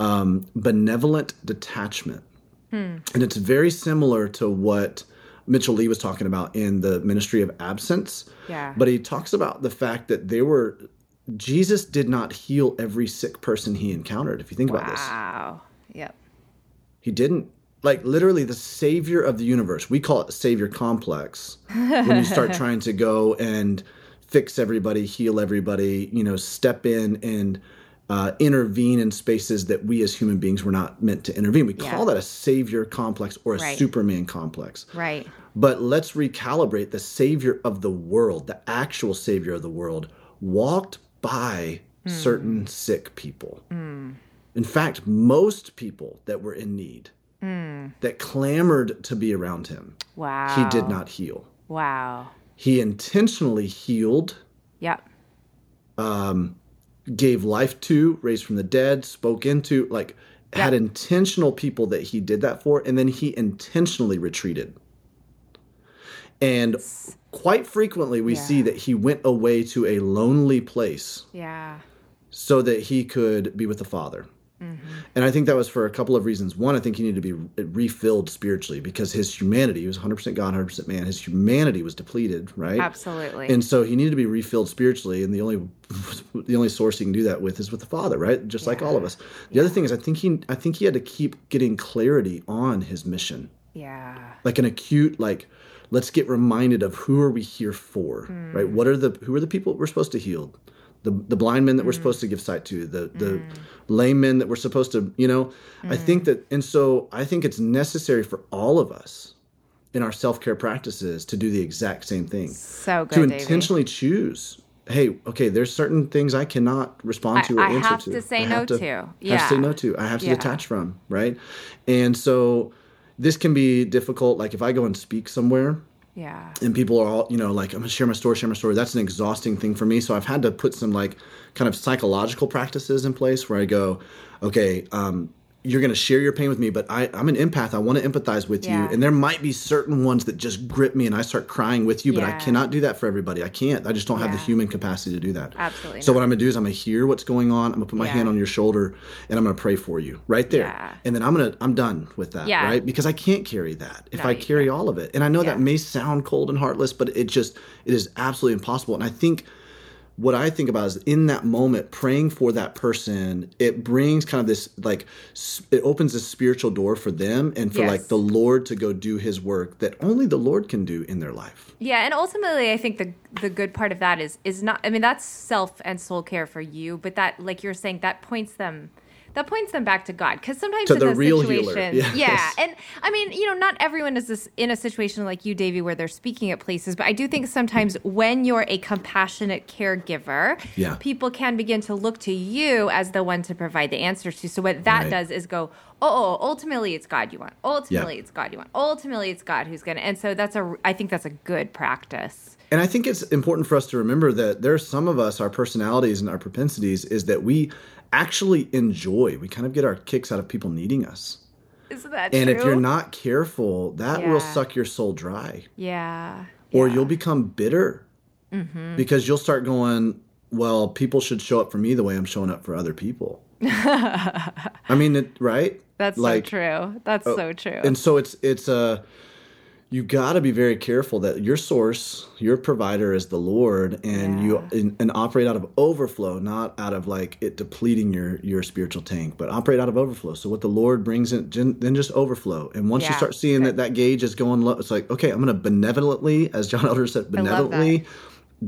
um, benevolent detachment. Hmm. And it's very similar to what Mitchell Lee was talking about in the ministry of absence. Yeah. But he talks about the fact that they were Jesus did not heal every sick person he encountered, if you think wow. about this. Wow. Yep. He didn't like literally the savior of the universe. We call it savior complex when you start trying to go and fix everybody, heal everybody, you know, step in and uh, intervene in spaces that we as human beings were not meant to intervene. We yeah. call that a savior complex or a right. Superman complex. Right. But let's recalibrate the savior of the world, the actual savior of the world, walked by mm. certain sick people. Mm. In fact, most people that were in need mm. that clamored to be around him. Wow. He did not heal. Wow. He intentionally healed. Yep. Um, gave life to, raised from the dead, spoke into, like yep. had intentional people that he did that for, and then he intentionally retreated. And quite frequently, we yeah. see that he went away to a lonely place. Yeah. So that he could be with the Father. Mm-hmm. And I think that was for a couple of reasons. One, I think he needed to be refilled spiritually because his humanity, he was 100% God, 100% man, his humanity was depleted, right? Absolutely. And so he needed to be refilled spiritually. And the only the only source he can do that with is with the Father, right? Just yeah. like all of us. The yeah. other thing is I think he I think he had to keep getting clarity on his mission. Yeah. Like an acute, like, let's get reminded of who are we here for, mm. right? What are the who are the people we're supposed to heal? The the blind men that we're mm. supposed to give sight to, the the mm. lame men that we're supposed to, you know, mm. I think that, and so I think it's necessary for all of us in our self care practices to do the exact same thing. So good, to intentionally Davey. choose. Hey, okay, there's certain things I cannot respond to or I, answer have to. to say no to. to. Yeah. I have to say no to. I have to yeah. detach from. Right, and so this can be difficult. Like if I go and speak somewhere yeah. And people are all, you know, like, I'm gonna share my story, share my story. That's an exhausting thing for me. So I've had to put some like kind of psychological practices in place where I go, okay, um, you're going to share your pain with me, but I, I'm an empath. I want to empathize with yeah. you. And there might be certain ones that just grip me and I start crying with you, but yeah. I cannot do that for everybody. I can't. I just don't have the human capacity to do that. Absolutely. So, not. what I'm going to do is I'm going to hear what's going on. I'm going to put my hand on your shoulder and I'm going to pray for you right there. And then I'm going to, I'm done with that, right? Because I can't carry that if no, I carry all of it. And I know that may sound cold and heartless, but it just, it is absolutely impossible. And I think, what I think about is in that moment, praying for that person, it brings kind of this like it opens a spiritual door for them and for yes. like the Lord to go do His work that only the Lord can do in their life. Yeah, and ultimately, I think the the good part of that is is not. I mean, that's self and soul care for you, but that like you're saying that points them that points them back to God. Because sometimes to in the real situation, yes. yeah, and I mean, you know, not everyone is this in a situation like you, Davey, where they're speaking at places. But I do think sometimes when you're a compassionate caregiver, yeah. people can begin to look to you as the one to provide the answers to. So what that right. does is go, oh, oh, oh ultimately it's God you want. Ultimately yeah. it's God you want. Ultimately it's God who's gonna. And so that's a, I think that's a good practice. And I think it's important for us to remember that there are some of us, our personalities and our propensities, is that we actually enjoy. We kind of get our kicks out of people needing us. Isn't that true? and true? if you're not careful, that yeah. will suck your soul dry. Yeah. Or yeah. you'll become bitter mm-hmm. because you'll start going, well, people should show up for me the way I'm showing up for other people. I mean, it, right? That's like, so true. That's uh, so true. And so it's it's a you got to be very careful that your source, your provider is the Lord, and yeah. you and, and, operate out of overflow, not out of like it depleting your your spiritual tank, but operate out of overflow. So what the Lord brings in, then just overflow. And once yeah, you start seeing that that gauge is going low, it's like okay, I'm going to benevolently, as John Elder said, benevolently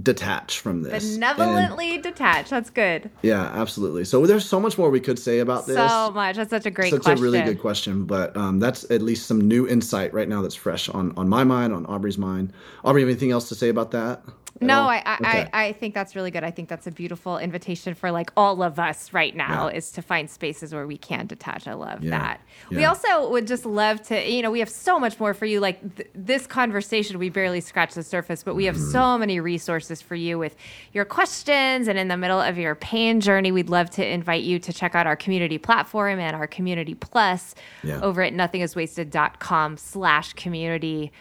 detach from this. Benevolently and, detach. That's good. Yeah, absolutely. So there's so much more we could say about this. So much. That's such a great such question. a really good question. But um, that's at least some new insight right now that's fresh on, on my mind, on Aubrey's mind. Aubrey, anything else to say about that? No, I I, okay. I, I think that's really good. I think that's a beautiful invitation for like all of us right now yeah. is to find spaces where we can detach. I love yeah. that. Yeah. We also would just love to, you know, we have so much more for you. Like th- this conversation, we barely scratched the surface, but we have mm-hmm. so many resources for you with your questions. And in the middle of your pain journey, we'd love to invite you to check out our community platform and our community plus over at nothingiswasted.com slash community.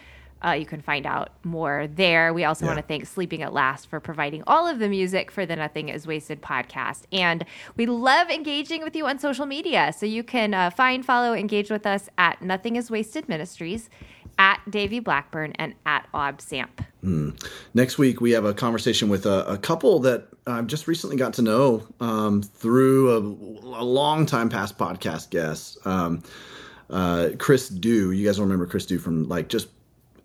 Uh, you can find out more there. We also yeah. want to thank Sleeping at Last for providing all of the music for the Nothing is Wasted podcast. And we love engaging with you on social media. So you can uh, find, follow, engage with us at Nothing is Wasted Ministries, at Davey Blackburn, and at Ob Samp. Mm. Next week, we have a conversation with a, a couple that I've just recently got to know um, through a, a long time past podcast guest. Um, uh, Chris Dew, you guys remember Chris Dew from like just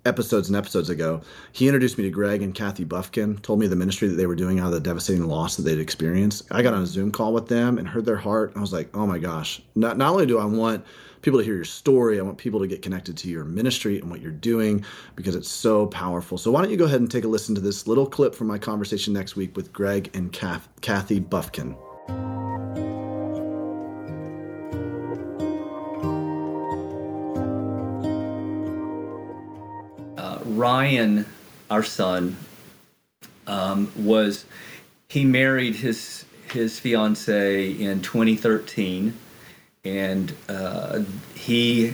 episodes and episodes ago, he introduced me to Greg and Kathy Buffkin, told me the ministry that they were doing out of the devastating loss that they'd experienced. I got on a Zoom call with them and heard their heart. I was like, oh my gosh, not, not only do I want people to hear your story, I want people to get connected to your ministry and what you're doing because it's so powerful. So why don't you go ahead and take a listen to this little clip from my conversation next week with Greg and Kathy Buffkin. Ryan, our son, um, was he married his his fiance in 2013, and uh, he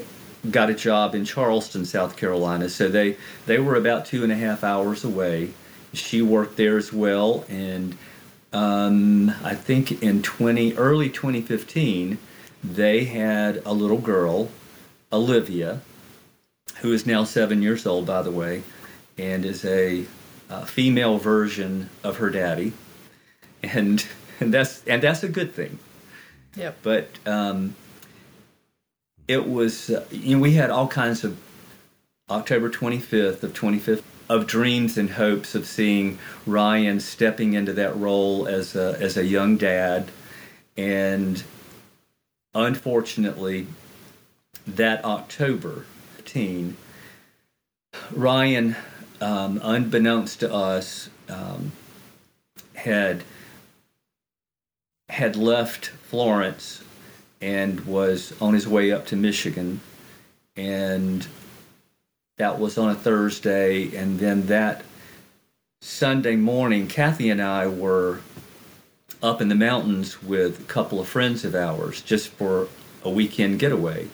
got a job in Charleston, South Carolina. So they they were about two and a half hours away. She worked there as well, and um, I think in 20 early 2015 they had a little girl, Olivia, who is now seven years old, by the way, and is a, a female version of her daddy, and and that's and that's a good thing. Yep. But um, it was uh, you know we had all kinds of October 25th of 25th of dreams and hopes of seeing Ryan stepping into that role as a as a young dad, and unfortunately, that October Ryan, um, unbeknownst to us, um, had had left Florence and was on his way up to Michigan, and that was on a Thursday, and then that Sunday morning, Kathy and I were up in the mountains with a couple of friends of ours just for a weekend getaway.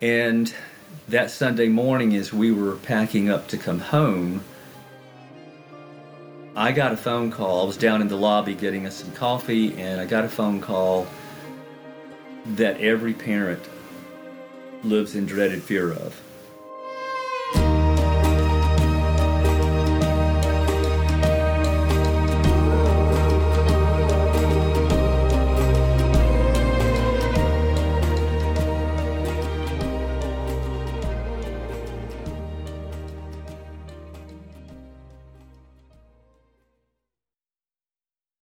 And that Sunday morning, as we were packing up to come home, I got a phone call. I was down in the lobby getting us some coffee, and I got a phone call that every parent lives in dreaded fear of.